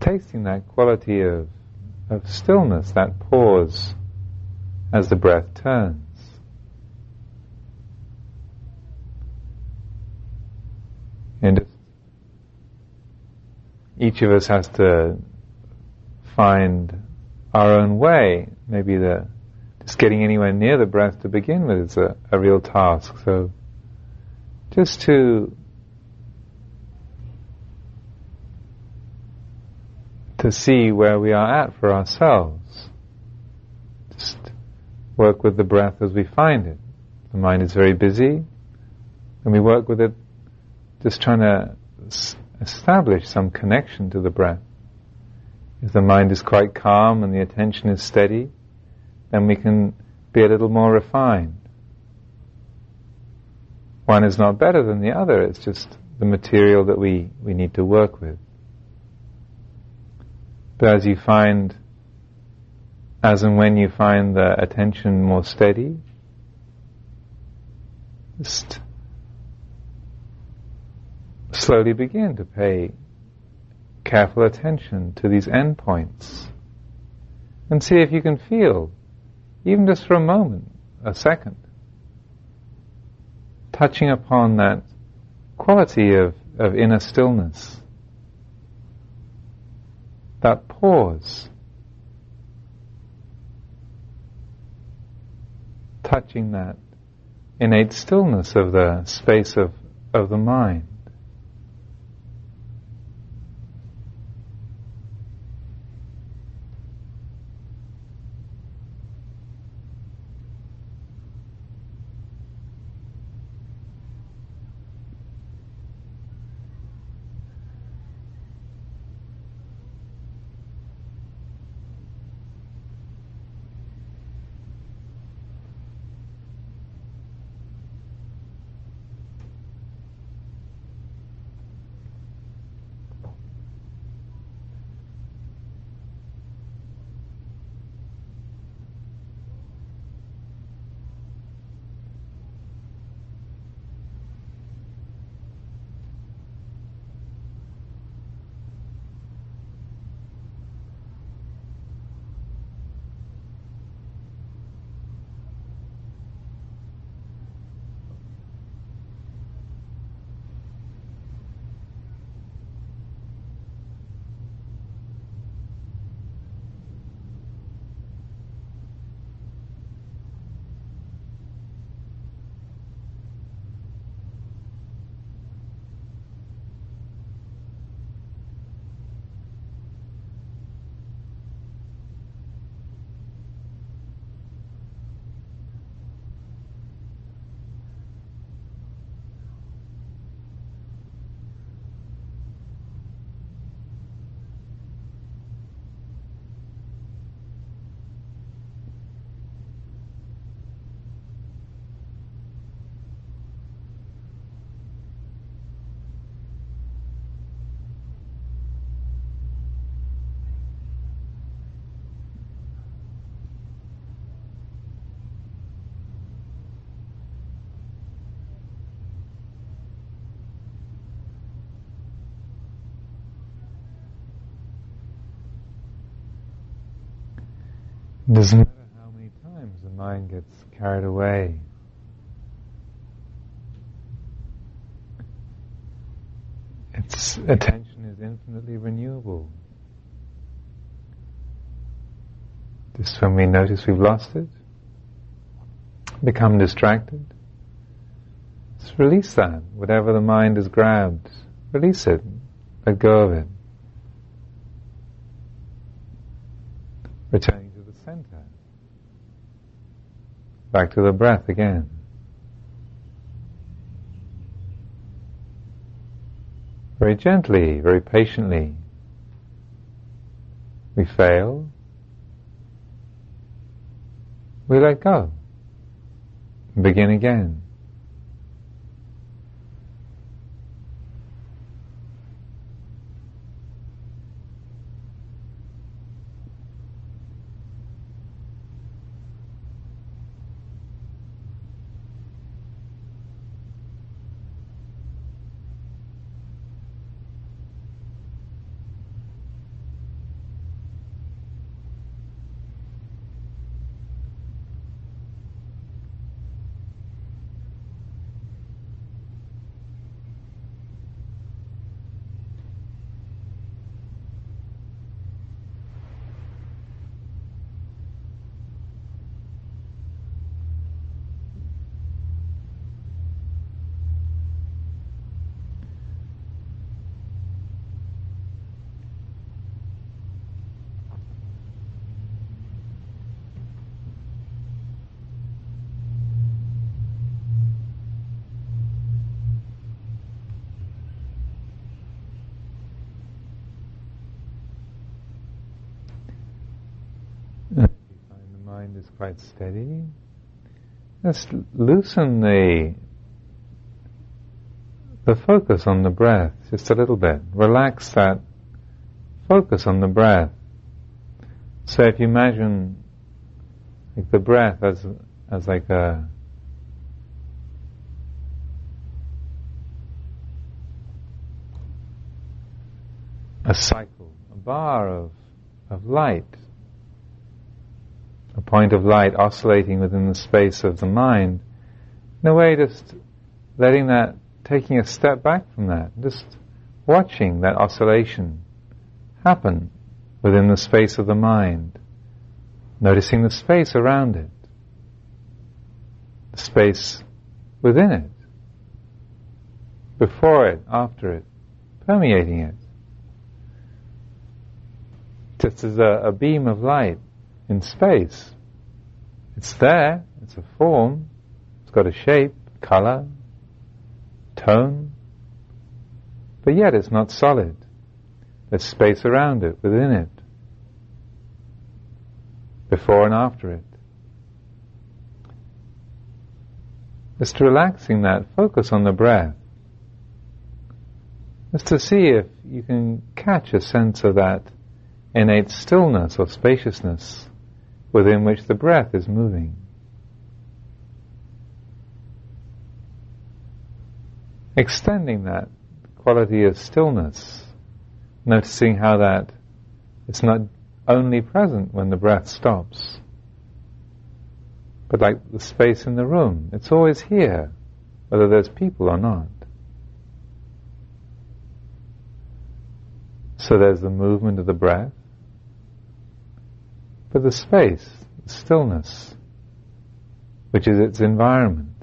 Tasting that quality of, of stillness, that pause as the breath turns. And each of us has to find our own way. Maybe the just getting anywhere near the breath to begin with is a, a real task. So just to to see where we are at for ourselves. Just work with the breath as we find it. The mind is very busy, and we work with it just trying to establish some connection to the breath. If the mind is quite calm and the attention is steady, then we can be a little more refined. One is not better than the other, it's just the material that we, we need to work with. But as you find, as and when you find the attention more steady, just slowly begin to pay careful attention to these endpoints and see if you can feel, even just for a moment, a second, touching upon that quality of, of inner stillness, that pause, touching that innate stillness of the space of, of the mind. Doesn't matter how many times the mind gets carried away. Its attention is infinitely renewable. Just when we notice we've lost it, become distracted, just release that. Whatever the mind has grabbed, release it. Let go of it. Returning center. Back to the breath again. Very gently, very patiently. We fail. We let go. Begin again. Is quite steady. Just loosen the the focus on the breath just a little bit. Relax that focus on the breath. So if you imagine like the breath as as like a a cycle, a bar of of light a point of light oscillating within the space of the mind, in a way just letting that, taking a step back from that, just watching that oscillation happen within the space of the mind, noticing the space around it, the space within it, before it, after it, permeating it. Just as a, a beam of light in space. It's there, it's a form, it's got a shape, color, tone, but yet it's not solid. There's space around it, within it, before and after it. Just relaxing that, focus on the breath. Just to see if you can catch a sense of that innate stillness or spaciousness within which the breath is moving. Extending that quality of stillness, noticing how that it's not only present when the breath stops, but like the space in the room, it's always here, whether there's people or not. So there's the movement of the breath, but the space, the stillness, which is its environment.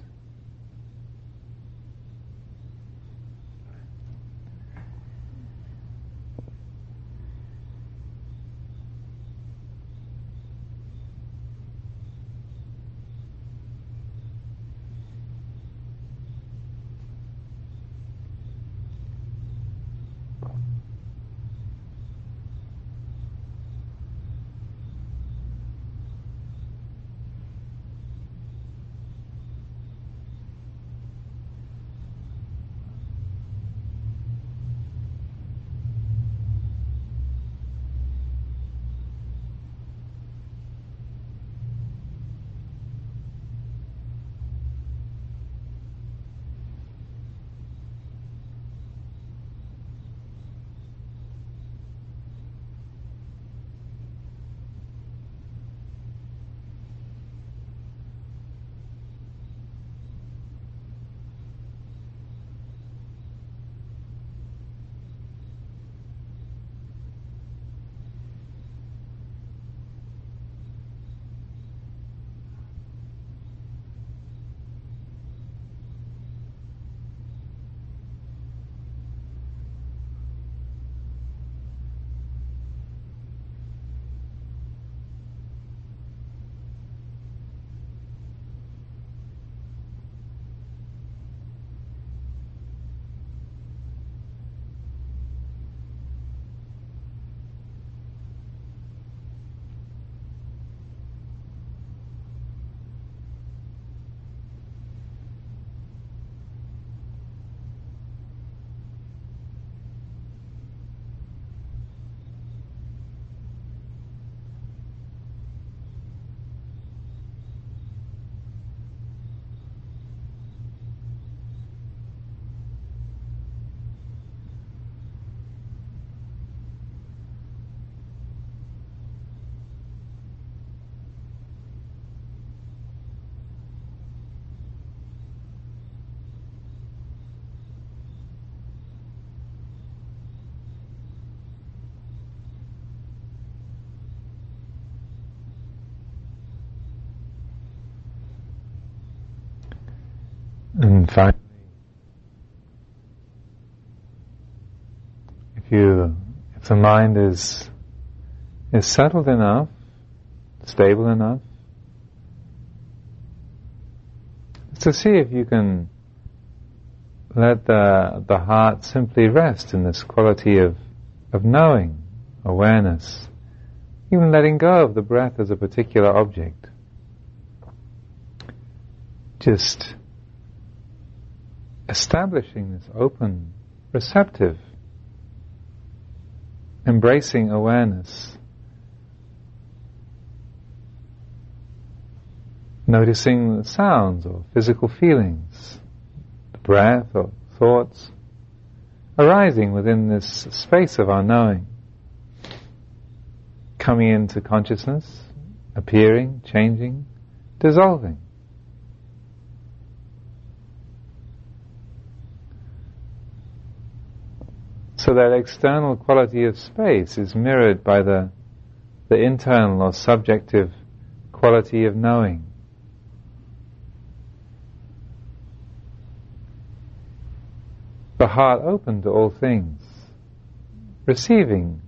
The mind is is settled enough, stable enough, to see if you can let the the heart simply rest in this quality of of knowing, awareness, even letting go of the breath as a particular object. Just establishing this open, receptive, embracing awareness. Noticing the sounds or physical feelings, the breath or thoughts arising within this space of our knowing, coming into consciousness, appearing, changing, dissolving. So that external quality of space is mirrored by the, the internal or subjective quality of knowing. The heart open to all things, receiving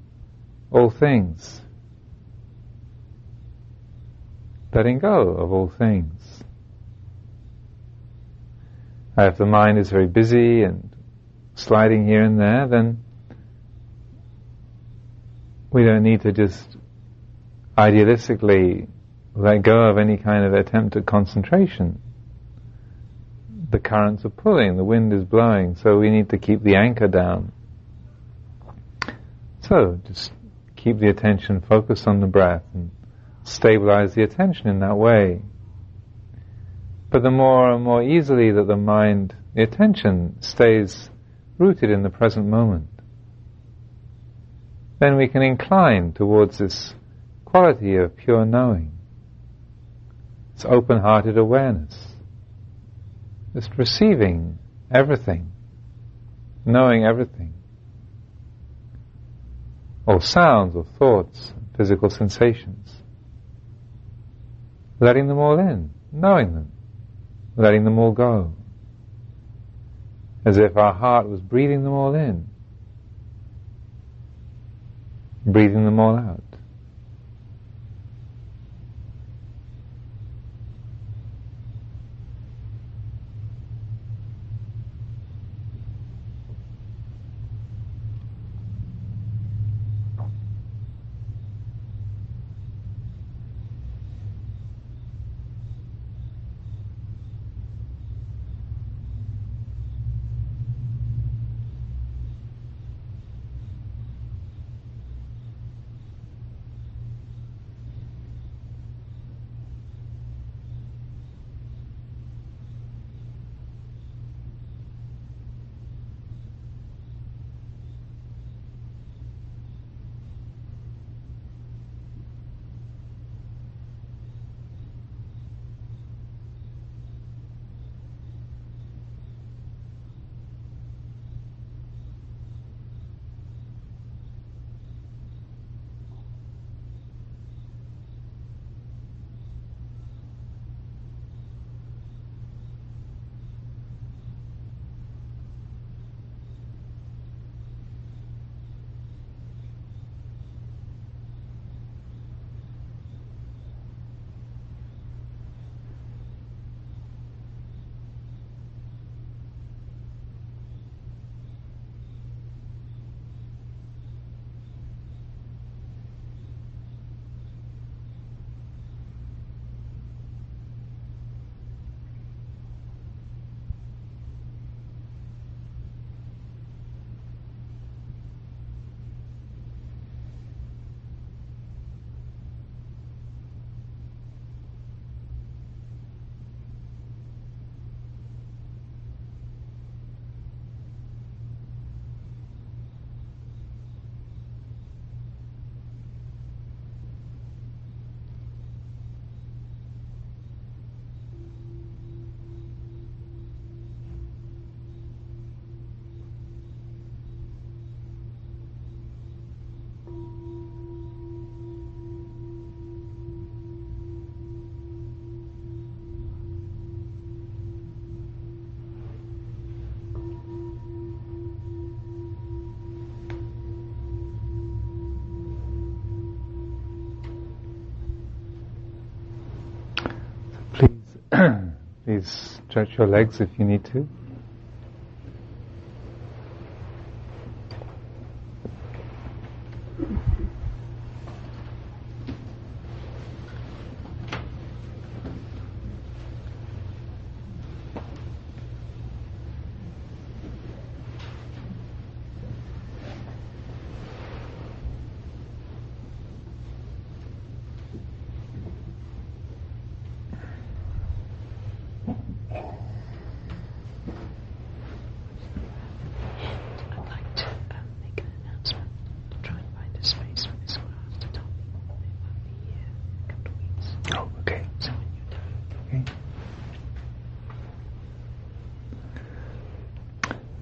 all things, letting go of all things. If the mind is very busy and sliding here and there, then we don't need to just idealistically let go of any kind of attempt at concentration. The currents are pulling, the wind is blowing, so we need to keep the anchor down. So just keep the attention focused on the breath and stabilize the attention in that way. But the more and more easily that the mind, the attention stays rooted in the present moment, then we can incline towards this quality of pure knowing. It's open-hearted awareness. Just receiving everything, knowing everything. All sounds or thoughts, physical sensations. Letting them all in, knowing them, letting them all go as if our heart was breathing them all in, breathing them all out. Please stretch your legs if you need to. I'd like to um, make an announcement. Try and find a space for this class to tell people that they will be here in a couple of weeks. Oh, okay. So when you're done, Okay.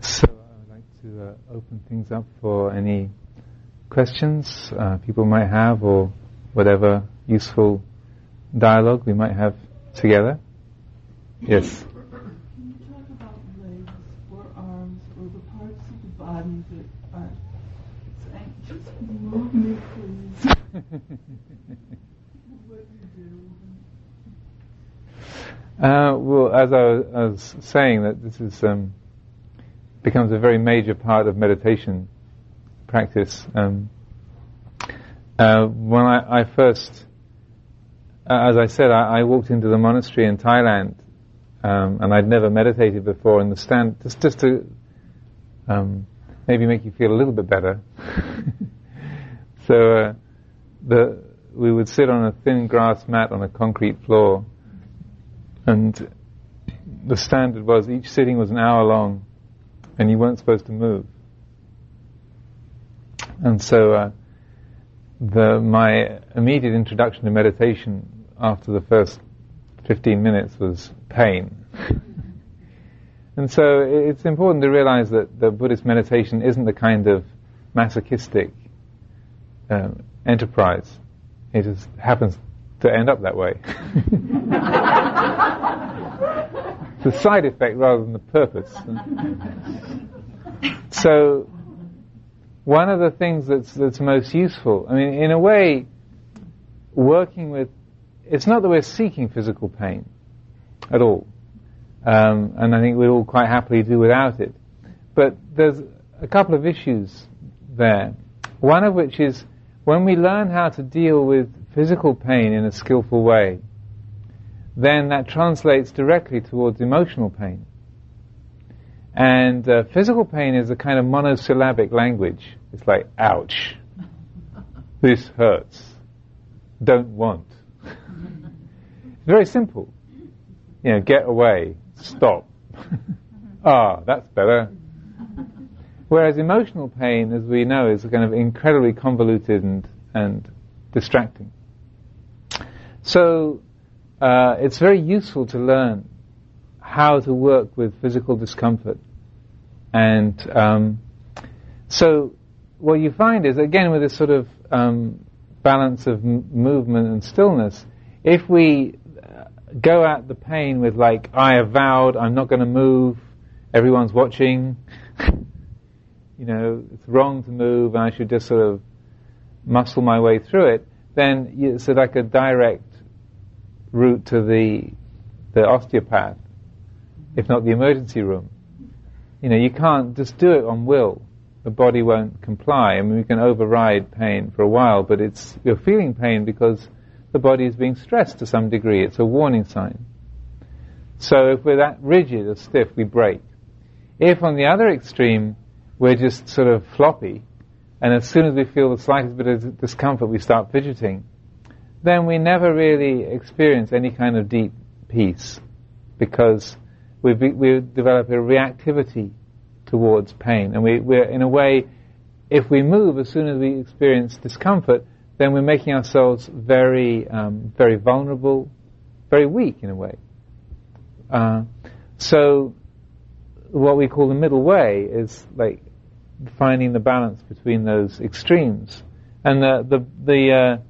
So I would like to uh, open things up for any questions uh, people might have or whatever useful dialogue we might have together. Yes. Can you talk about legs or arms or the parts of the body that are saying, just move me, please? what you do. Uh, well, as I was, I was saying, that this is um, becomes a very major part of meditation practice. Um, uh, when I, I first, uh, as I said, I, I walked into the monastery in Thailand, um, and I'd never meditated before. And the stand, just just to um, maybe make you feel a little bit better. so uh, the we would sit on a thin grass mat on a concrete floor and the standard was each sitting was an hour long, and you weren't supposed to move. And so, uh, the my immediate introduction to meditation after the first 15 minutes was pain. and so, it's important to realize that the Buddhist meditation isn't the kind of masochistic um, enterprise. It just happens to end up that way. a side effect rather than the purpose. so, one of the things that's that's most useful, I mean, in a way, working with, it's not that we're seeking physical pain at all, um, and I think we'd all quite happily do without it. But there's a couple of issues there. One of which is when we learn how to deal with physical pain in a skillful way, then that translates directly towards emotional pain. And uh, physical pain is a kind of monosyllabic language. It's like, ouch, this hurts, don't want. it's very simple. You know, get away, stop. ah, that's better. Whereas emotional pain, as we know, is kind of incredibly convoluted and, and distracting. So, uh, it's very useful to learn how to work with physical discomfort. And um, so, what you find is, again, with this sort of um, balance of m- movement and stillness, if we uh, go at the pain with, like, I have vowed, I'm not going to move, everyone's watching, you know, it's wrong to move, and I should just sort of muscle my way through it, then it's like a direct route to the the osteopath, if not the emergency room. You know, you can't just do it on will. The body won't comply. I mean, we can override pain for a while, but it's you're feeling pain because the body is being stressed to some degree. It's a warning sign. So if we're that rigid or stiff, we break. If on the other extreme, we're just sort of floppy, and as soon as we feel the slightest bit of discomfort, we start fidgeting, then we never really experience any kind of deep peace because we we develop a reactivity towards pain, and we, we're in a way, if we move as soon as we experience discomfort, then we're making ourselves very um, very vulnerable, very weak in a way. Uh, so what we call the middle way is like finding the balance between those extremes, and the the the uh,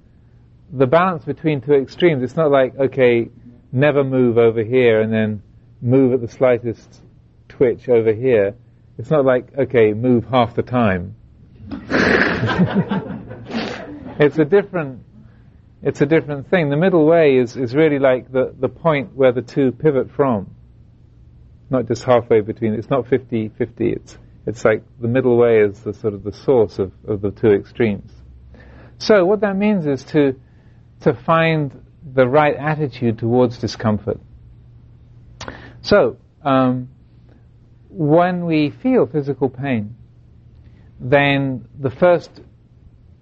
the balance between two extremes. It's not like okay, never move over here and then move at the slightest twitch over here. It's not like okay, move half the time. it's a different It's a different thing. The middle way is, is really like the, the point where the two pivot from. Not just halfway between. It's not 50-50. It's, it's like the middle way is the sort of the source of, of the two extremes. So what that means is to, to find the right attitude towards discomfort. So, um, when we feel physical pain, then the first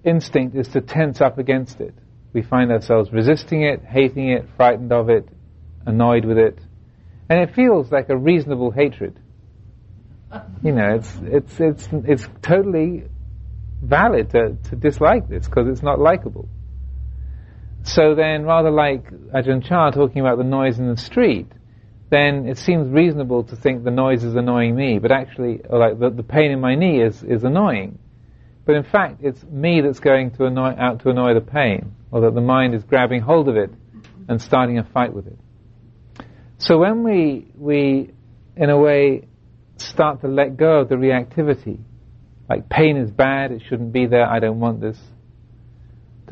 instinct is to tense up against it. We find ourselves resisting it, hating it, frightened of it, annoyed with it, and it feels like a reasonable hatred. You know, it's it's it's it's totally valid to, to dislike this because it's not likable. So then, rather like Ajahn Chah talking about the noise in the street, then it seems reasonable to think the noise is annoying me, but actually, like the, the pain in my knee is, is annoying. But in fact, it's me that's going to annoy, out to annoy the pain, or that the mind is grabbing hold of it and starting a fight with it. So when we, we, in a way, start to let go of the reactivity, like pain is bad, it shouldn't be there, I don't want this,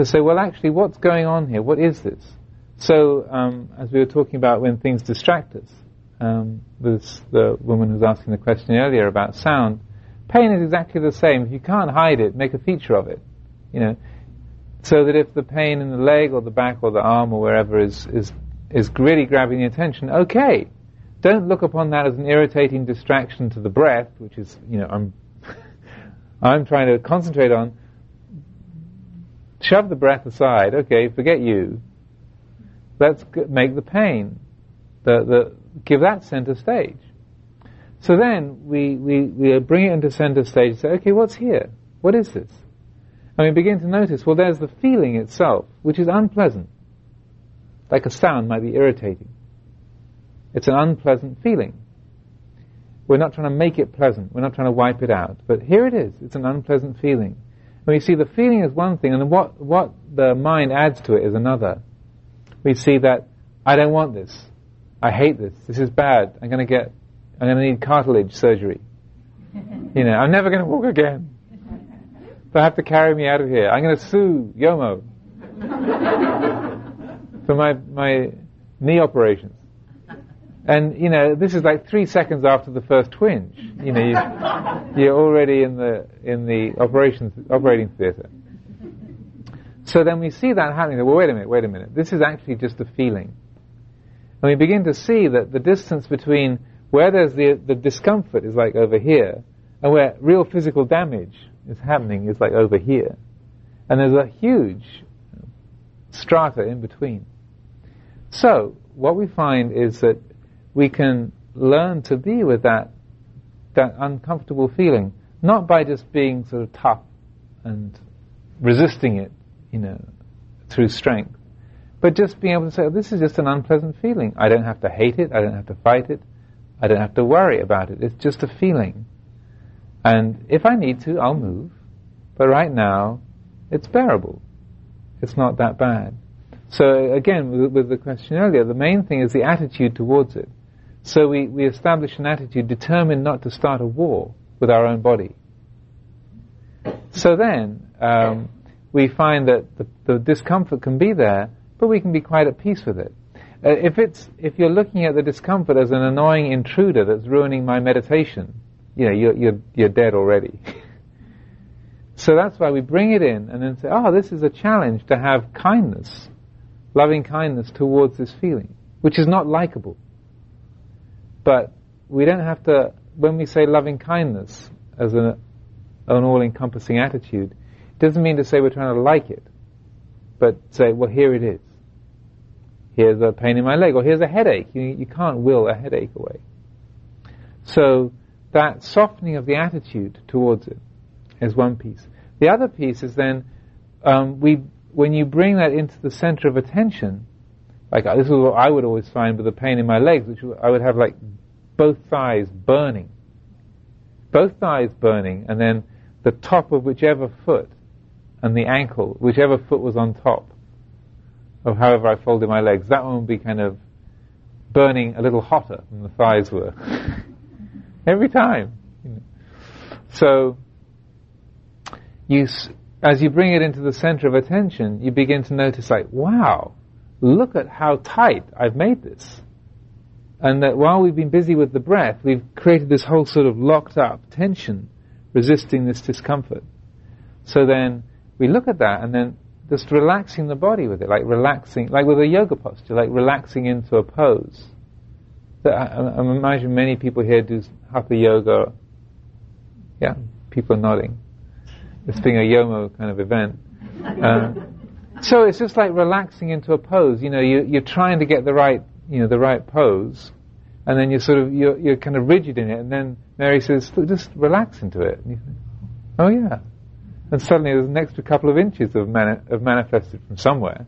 to say, well, actually, what's going on here? What is this? So, um, as we were talking about when things distract us, um, this, the woman who was asking the question earlier about sound, pain is exactly the same. If you can't hide it, make a feature of it. You know, so that if the pain in the leg or the back or the arm or wherever is is is really grabbing the attention, okay, don't look upon that as an irritating distraction to the breath, which is you know I'm I'm trying to concentrate on shove the breath aside. Okay, forget you. Let's make the pain, the, the, give that center stage. So then we, we, we bring it into center stage and say, okay, what's here? What is this? And we begin to notice, well, there's the feeling itself, which is unpleasant. Like a sound might be irritating. It's an unpleasant feeling. We're not trying to make it pleasant. We're not trying to wipe it out. But here it is. It's an unpleasant feeling. We see the feeling is one thing, and what, what the mind adds to it is another. We see that I don't want this. I hate this. This is bad. I'm going to get, I'm going to need cartilage surgery. You know, I'm never going to walk again. They'll have to carry me out of here. I'm going to sue Yomo for my, my knee operations. And you know, this is like three seconds after the first twinge. You know, you, are already in the in the operations operating theatre. So then we see that happening. Well, wait a minute, wait a minute. This is actually just a feeling, and we begin to see that the distance between where there's the the discomfort is like over here, and where real physical damage is happening is like over here, and there's a huge strata in between. So what we find is that we can learn to be with that that uncomfortable feeling, not by just being sort of tough and resisting it, you know, through strength, but just being able to say, oh, this is just an unpleasant feeling. I don't have to hate it. I don't have to fight it. I don't have to worry about it. It's just a feeling. And if I need to, I'll move. But right now, it's bearable. It's not that bad. So again, with, with the question earlier, the main thing is the attitude towards it. So we, we establish an attitude determined not to start a war with our own body. So then, um, we find that the, the, discomfort can be there, but we can be quite at peace with it. Uh, if it's, if you're looking at the discomfort as an annoying intruder that's ruining my meditation, you know, you're, you're, you're dead already. so that's why we bring it in and then say, oh, this is a challenge to have kindness, loving kindness towards this feeling, which is not likable. But we don't have to, when we say loving kindness as an, an all-encompassing attitude, it doesn't mean to say we're trying to like it, but say, well, here it is. Here's a pain in my leg, or here's a headache. You, you can't will a headache away. So that softening of the attitude towards it is one piece. The other piece is then um, we when you bring that into the center of attention, like this is what I would always find with the pain in my legs, which I would have like both thighs burning, both thighs burning, and then the top of whichever foot and the ankle, whichever foot was on top of however I folded my legs, that one would be kind of burning a little hotter than the thighs were every time. So you as you bring it into the center of attention, you begin to notice like, wow, look at how tight I've made this. And that while we've been busy with the breath, we've created this whole sort of locked up tension resisting this discomfort. So then we look at that and then just relaxing the body with it, like relaxing, like with a yoga posture, like relaxing into a pose. That I, I imagine many people here do hatha yoga. Yeah, people are nodding. This being a yomo kind of event. Uh, so it's just like relaxing into a pose. You know, you, you're trying to get the right, you know, the right pose, and then you're sort of you're, you're kind of rigid in it, and then Mary says, just relax into it. And you think, oh yeah, and suddenly there's an extra couple of inches of, mani- of manifested from somewhere.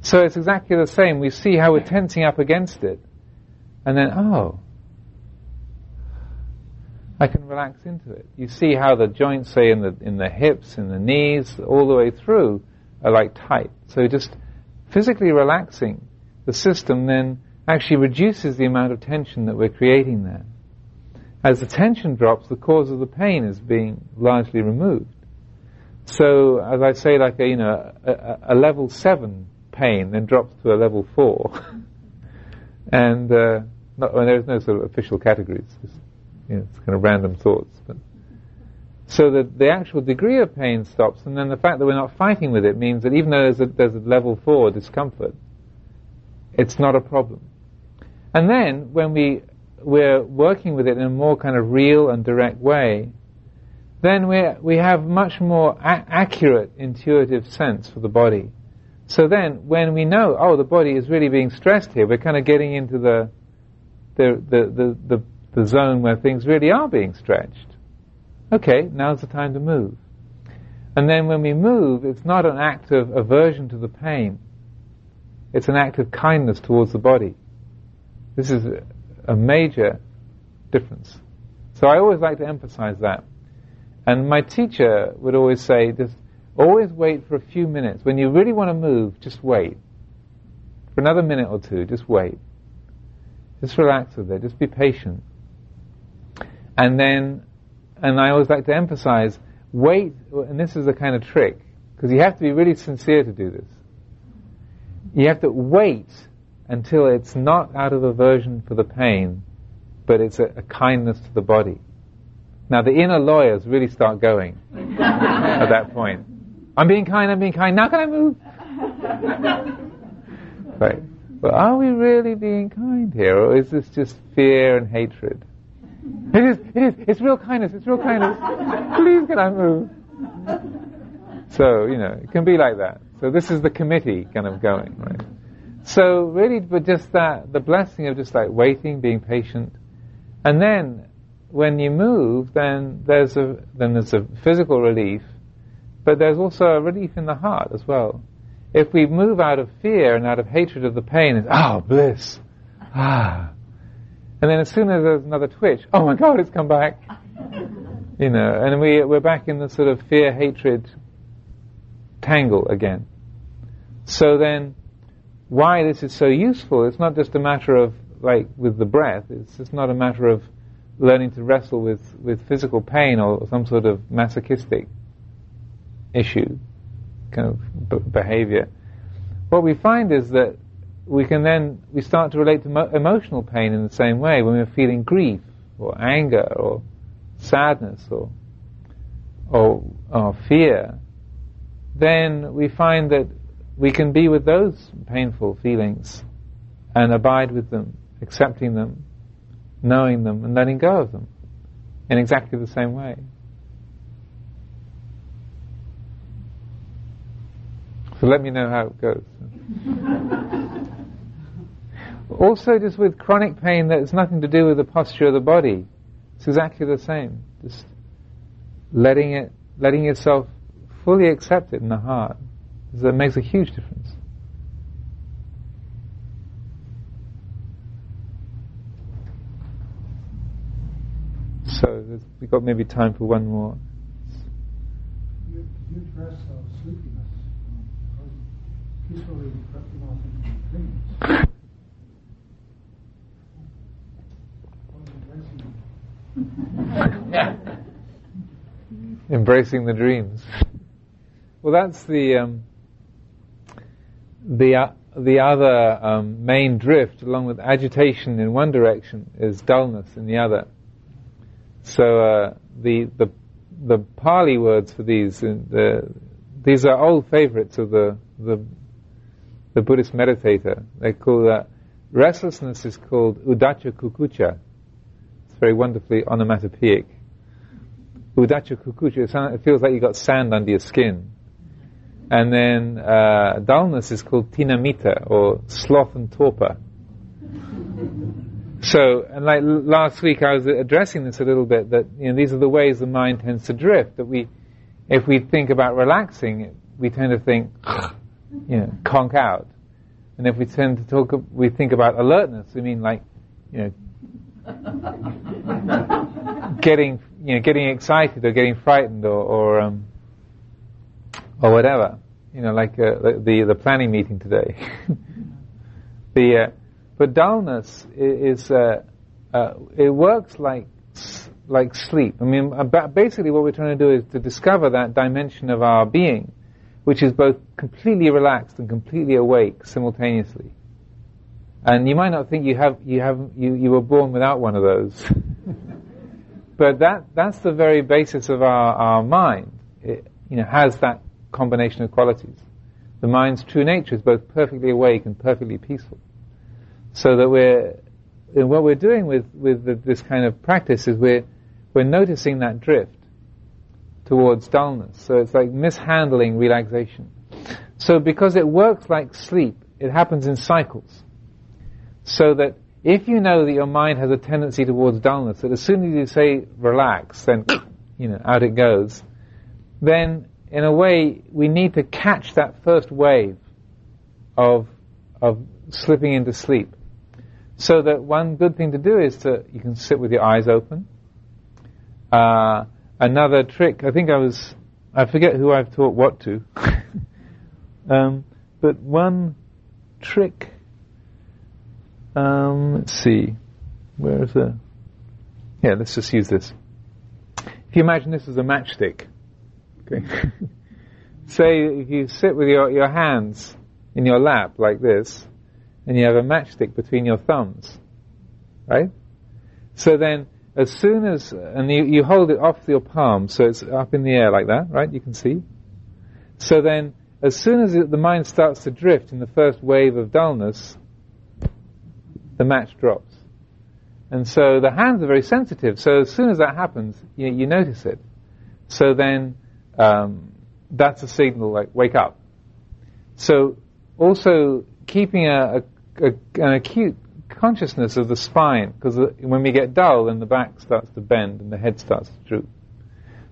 So it's exactly the same. We see how we're tensing up against it, and then oh, I can relax into it. You see how the joints, say in the in the hips, in the knees, all the way through, are like tight. So just physically relaxing the system then actually reduces the amount of tension that we're creating there. As the tension drops, the cause of the pain is being largely removed. So, as I say, like a, you know, a, a level seven pain then drops to a level four, and uh, not, well, there's no sort of official categories. It's, you know, it's kind of random thoughts. But so that the actual degree of pain stops, and then the fact that we're not fighting with it means that even though there's a, there's a level four discomfort, it's not a problem. And then when we we're working with it in a more kind of real and direct way, then we we have much more a- accurate intuitive sense for the body. So then, when we know, oh, the body is really being stressed here, we're kind of getting into the the the the, the, the zone where things really are being stretched. Okay, now's the time to move. And then when we move, it's not an act of aversion to the pain. It's an act of kindness towards the body. This is a major difference. So I always like to emphasize that. And my teacher would always say, just always wait for a few minutes. When you really want to move, just wait. For another minute or two, just wait. Just relax with it. Just be patient. And then, and I always like to emphasize, wait, and this is a kind of trick, because you have to be really sincere to do this. You have to wait until it's not out of aversion for the pain, but it's a, a kindness to the body. Now the inner lawyers really start going at that point. I'm being kind, I'm being kind, now can I move? right. But are we really being kind here, or is this just fear and hatred? It is, it is, it's real kindness, it's real kindness. Please can I move? So, you know, it can be like that. So this is the committee kind of going, right? So really, but just that, the blessing of just like waiting, being patient, and then when you move, then there's a then there's a physical relief, but there's also a relief in the heart as well. If we move out of fear and out of hatred of the pain, it's ah oh, bliss, ah, and then as soon as there's another twitch, oh my God, it's come back, you know, and we we're back in the sort of fear hatred tangle again. So then why this is so useful. It's not just a matter of like with the breath. It's just not a matter of learning to wrestle with, with physical pain or some sort of masochistic issue, kind of b- behavior. What we find is that we can then we start to relate to mo- emotional pain in the same way when we're feeling grief or anger or sadness or or, or fear. Then we find that we can be with those painful feelings and abide with them, accepting them, knowing them, and letting go of them in exactly the same way. So let me know how it goes. also, just with chronic pain, there's nothing to do with the posture of the body. It's exactly the same. Just letting it, letting yourself fully accept it in the heart. That makes a huge difference. So we've got maybe time for one more. You, you address uh, sleepiness, um, drifting off into dreams. embracing the dreams. Well, that's the um, the uh, the other um, main drift, along with agitation in one direction, is dullness in the other. So uh, the the the Pali words for these uh, the, these are old favorites of the the the Buddhist meditator. They call that restlessness is called uddhacca kukkucca. Very wonderfully onomatopoeic. Uddhacca kukkucca. It feels like you got sand under your skin. And then uh, dullness is called thina-middha or sloth and torpor. So, and like last week, I was addressing this a little bit. That you know, these are the ways the mind tends to drift. That we, if we think about relaxing, we tend to think, you know, conk out. And if we tend to talk, we think about alertness. We mean like, you know, getting, you know, getting excited or getting frightened or, or um, or whatever. You know, like uh, the the planning meeting today. the uh, but dullness is, uh, uh, it works like like sleep. I mean, basically, what we're trying to do is to discover that dimension of our being, which is both completely relaxed and completely awake simultaneously. And you might not think you have you have you, you were born without one of those, but that that's the very basis of our, our mind. It you know has that combination of qualities. The mind's true nature is both perfectly awake and perfectly peaceful. So that we're, what we're doing with, with the, this kind of practice is we're, we're noticing that drift towards dullness. So it's like mishandling relaxation. So because it works like sleep, it happens in cycles. So that if you know that your mind has a tendency towards dullness, that as soon as you say relax, then, you know, out it goes, then in a way, we need to catch that first wave of, of slipping into sleep. So that one good thing to do is to, you can sit with your eyes open. Uh, another trick, I think I was, I forget who I've taught what to. um, but one trick, um, let's see, where is the, yeah, let's just use this. If you imagine this as a matchstick, Okay. Say if you sit with your, your hands in your lap like this, and you have a matchstick between your thumbs, right? So then, as soon as, and you, you hold it off your palm, so it's up in the air like that, right? You can see. So then, as soon as it, the mind starts to drift in the first wave of dullness, the match drops. And so the hands are very sensitive, so as soon as that happens, you, you notice it. So then, um, that's a signal like wake up. So also keeping a, a, a an acute consciousness of the spine because when we get dull, then the back starts to bend and the head starts to droop.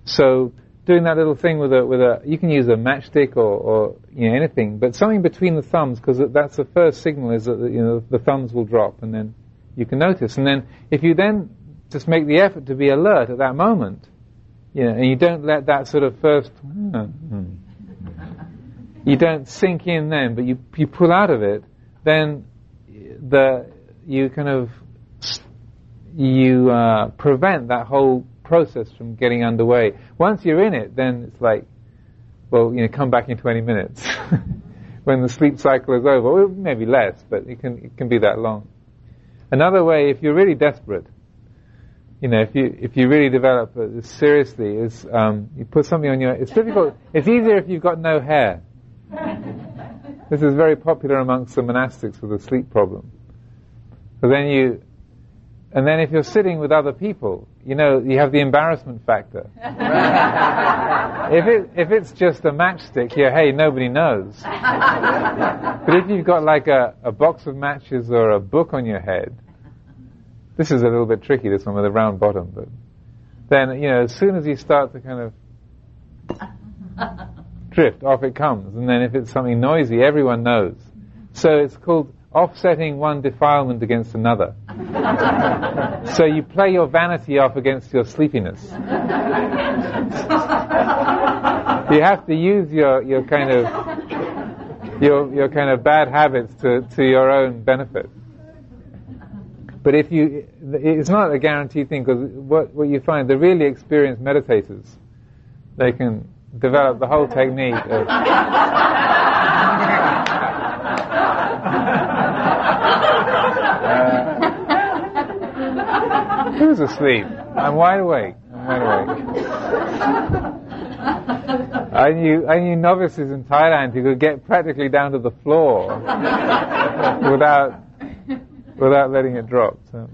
So doing that little thing with a with a you can use a matchstick or, or you know anything, but something between the thumbs because that's the first signal is that you know the thumbs will drop and then you can notice. And then if you then just make the effort to be alert at that moment, you know, and you don't let that sort of first, you don't sink in then, but you, you pull out of it, then the, you kind of, you uh, prevent that whole process from getting underway. Once you're in it, then it's like, well, you know, come back in 20 minutes. when the sleep cycle is over, well, maybe less, but it can, it can be that long. Another way, if you're really desperate, you know, if you if you really develop this seriously, is um, you put something on your. It's difficult. It's easier if you've got no hair. this is very popular amongst the monastics with a sleep problem. But then you, and then if you're sitting with other people, you know, you have the embarrassment factor. if it if it's just a matchstick, yeah, hey, nobody knows. but if you've got like a, a box of matches or a book on your head, this is a little bit tricky, this one with a round bottom, but then, you know, as soon as you start to kind of drift, off it comes. And then if it's something noisy, everyone knows. So it's called offsetting one defilement against another. so you play your vanity off against your sleepiness. you have to use your, your kind of your, your kind of bad habits to, to your own benefit. But if you, it's not a guaranteed thing because what, what you find, the really experienced meditators, they can develop the whole technique of. Asleep? I'm wide awake. I'm wide awake. I knew, I knew novices in Thailand who could get practically down to the floor without, without letting it drop. So.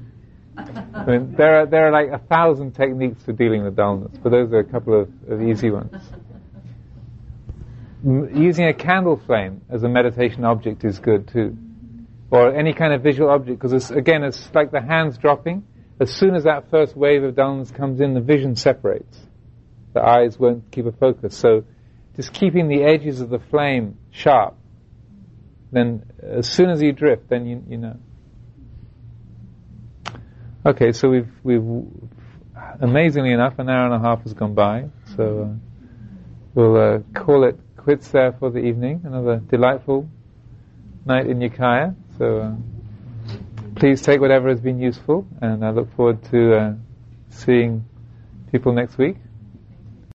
I mean, there are there are like a thousand techniques for dealing with dullness, but those are a couple of, of easy ones. M- using a candle flame as a meditation object is good too, or any kind of visual object, because again, it's like the hands dropping. As soon as that first wave of dullness comes in, the vision separates. The eyes won't keep a focus. So, just keeping the edges of the flame sharp. Then, as soon as you drift, then you you know. Okay, so we've we've amazingly enough, an hour and a half has gone by. So uh, we'll uh, call it quits there for the evening. Another delightful night in Ukiah. So uh, please take whatever has been useful, and I look forward to uh, seeing people next week.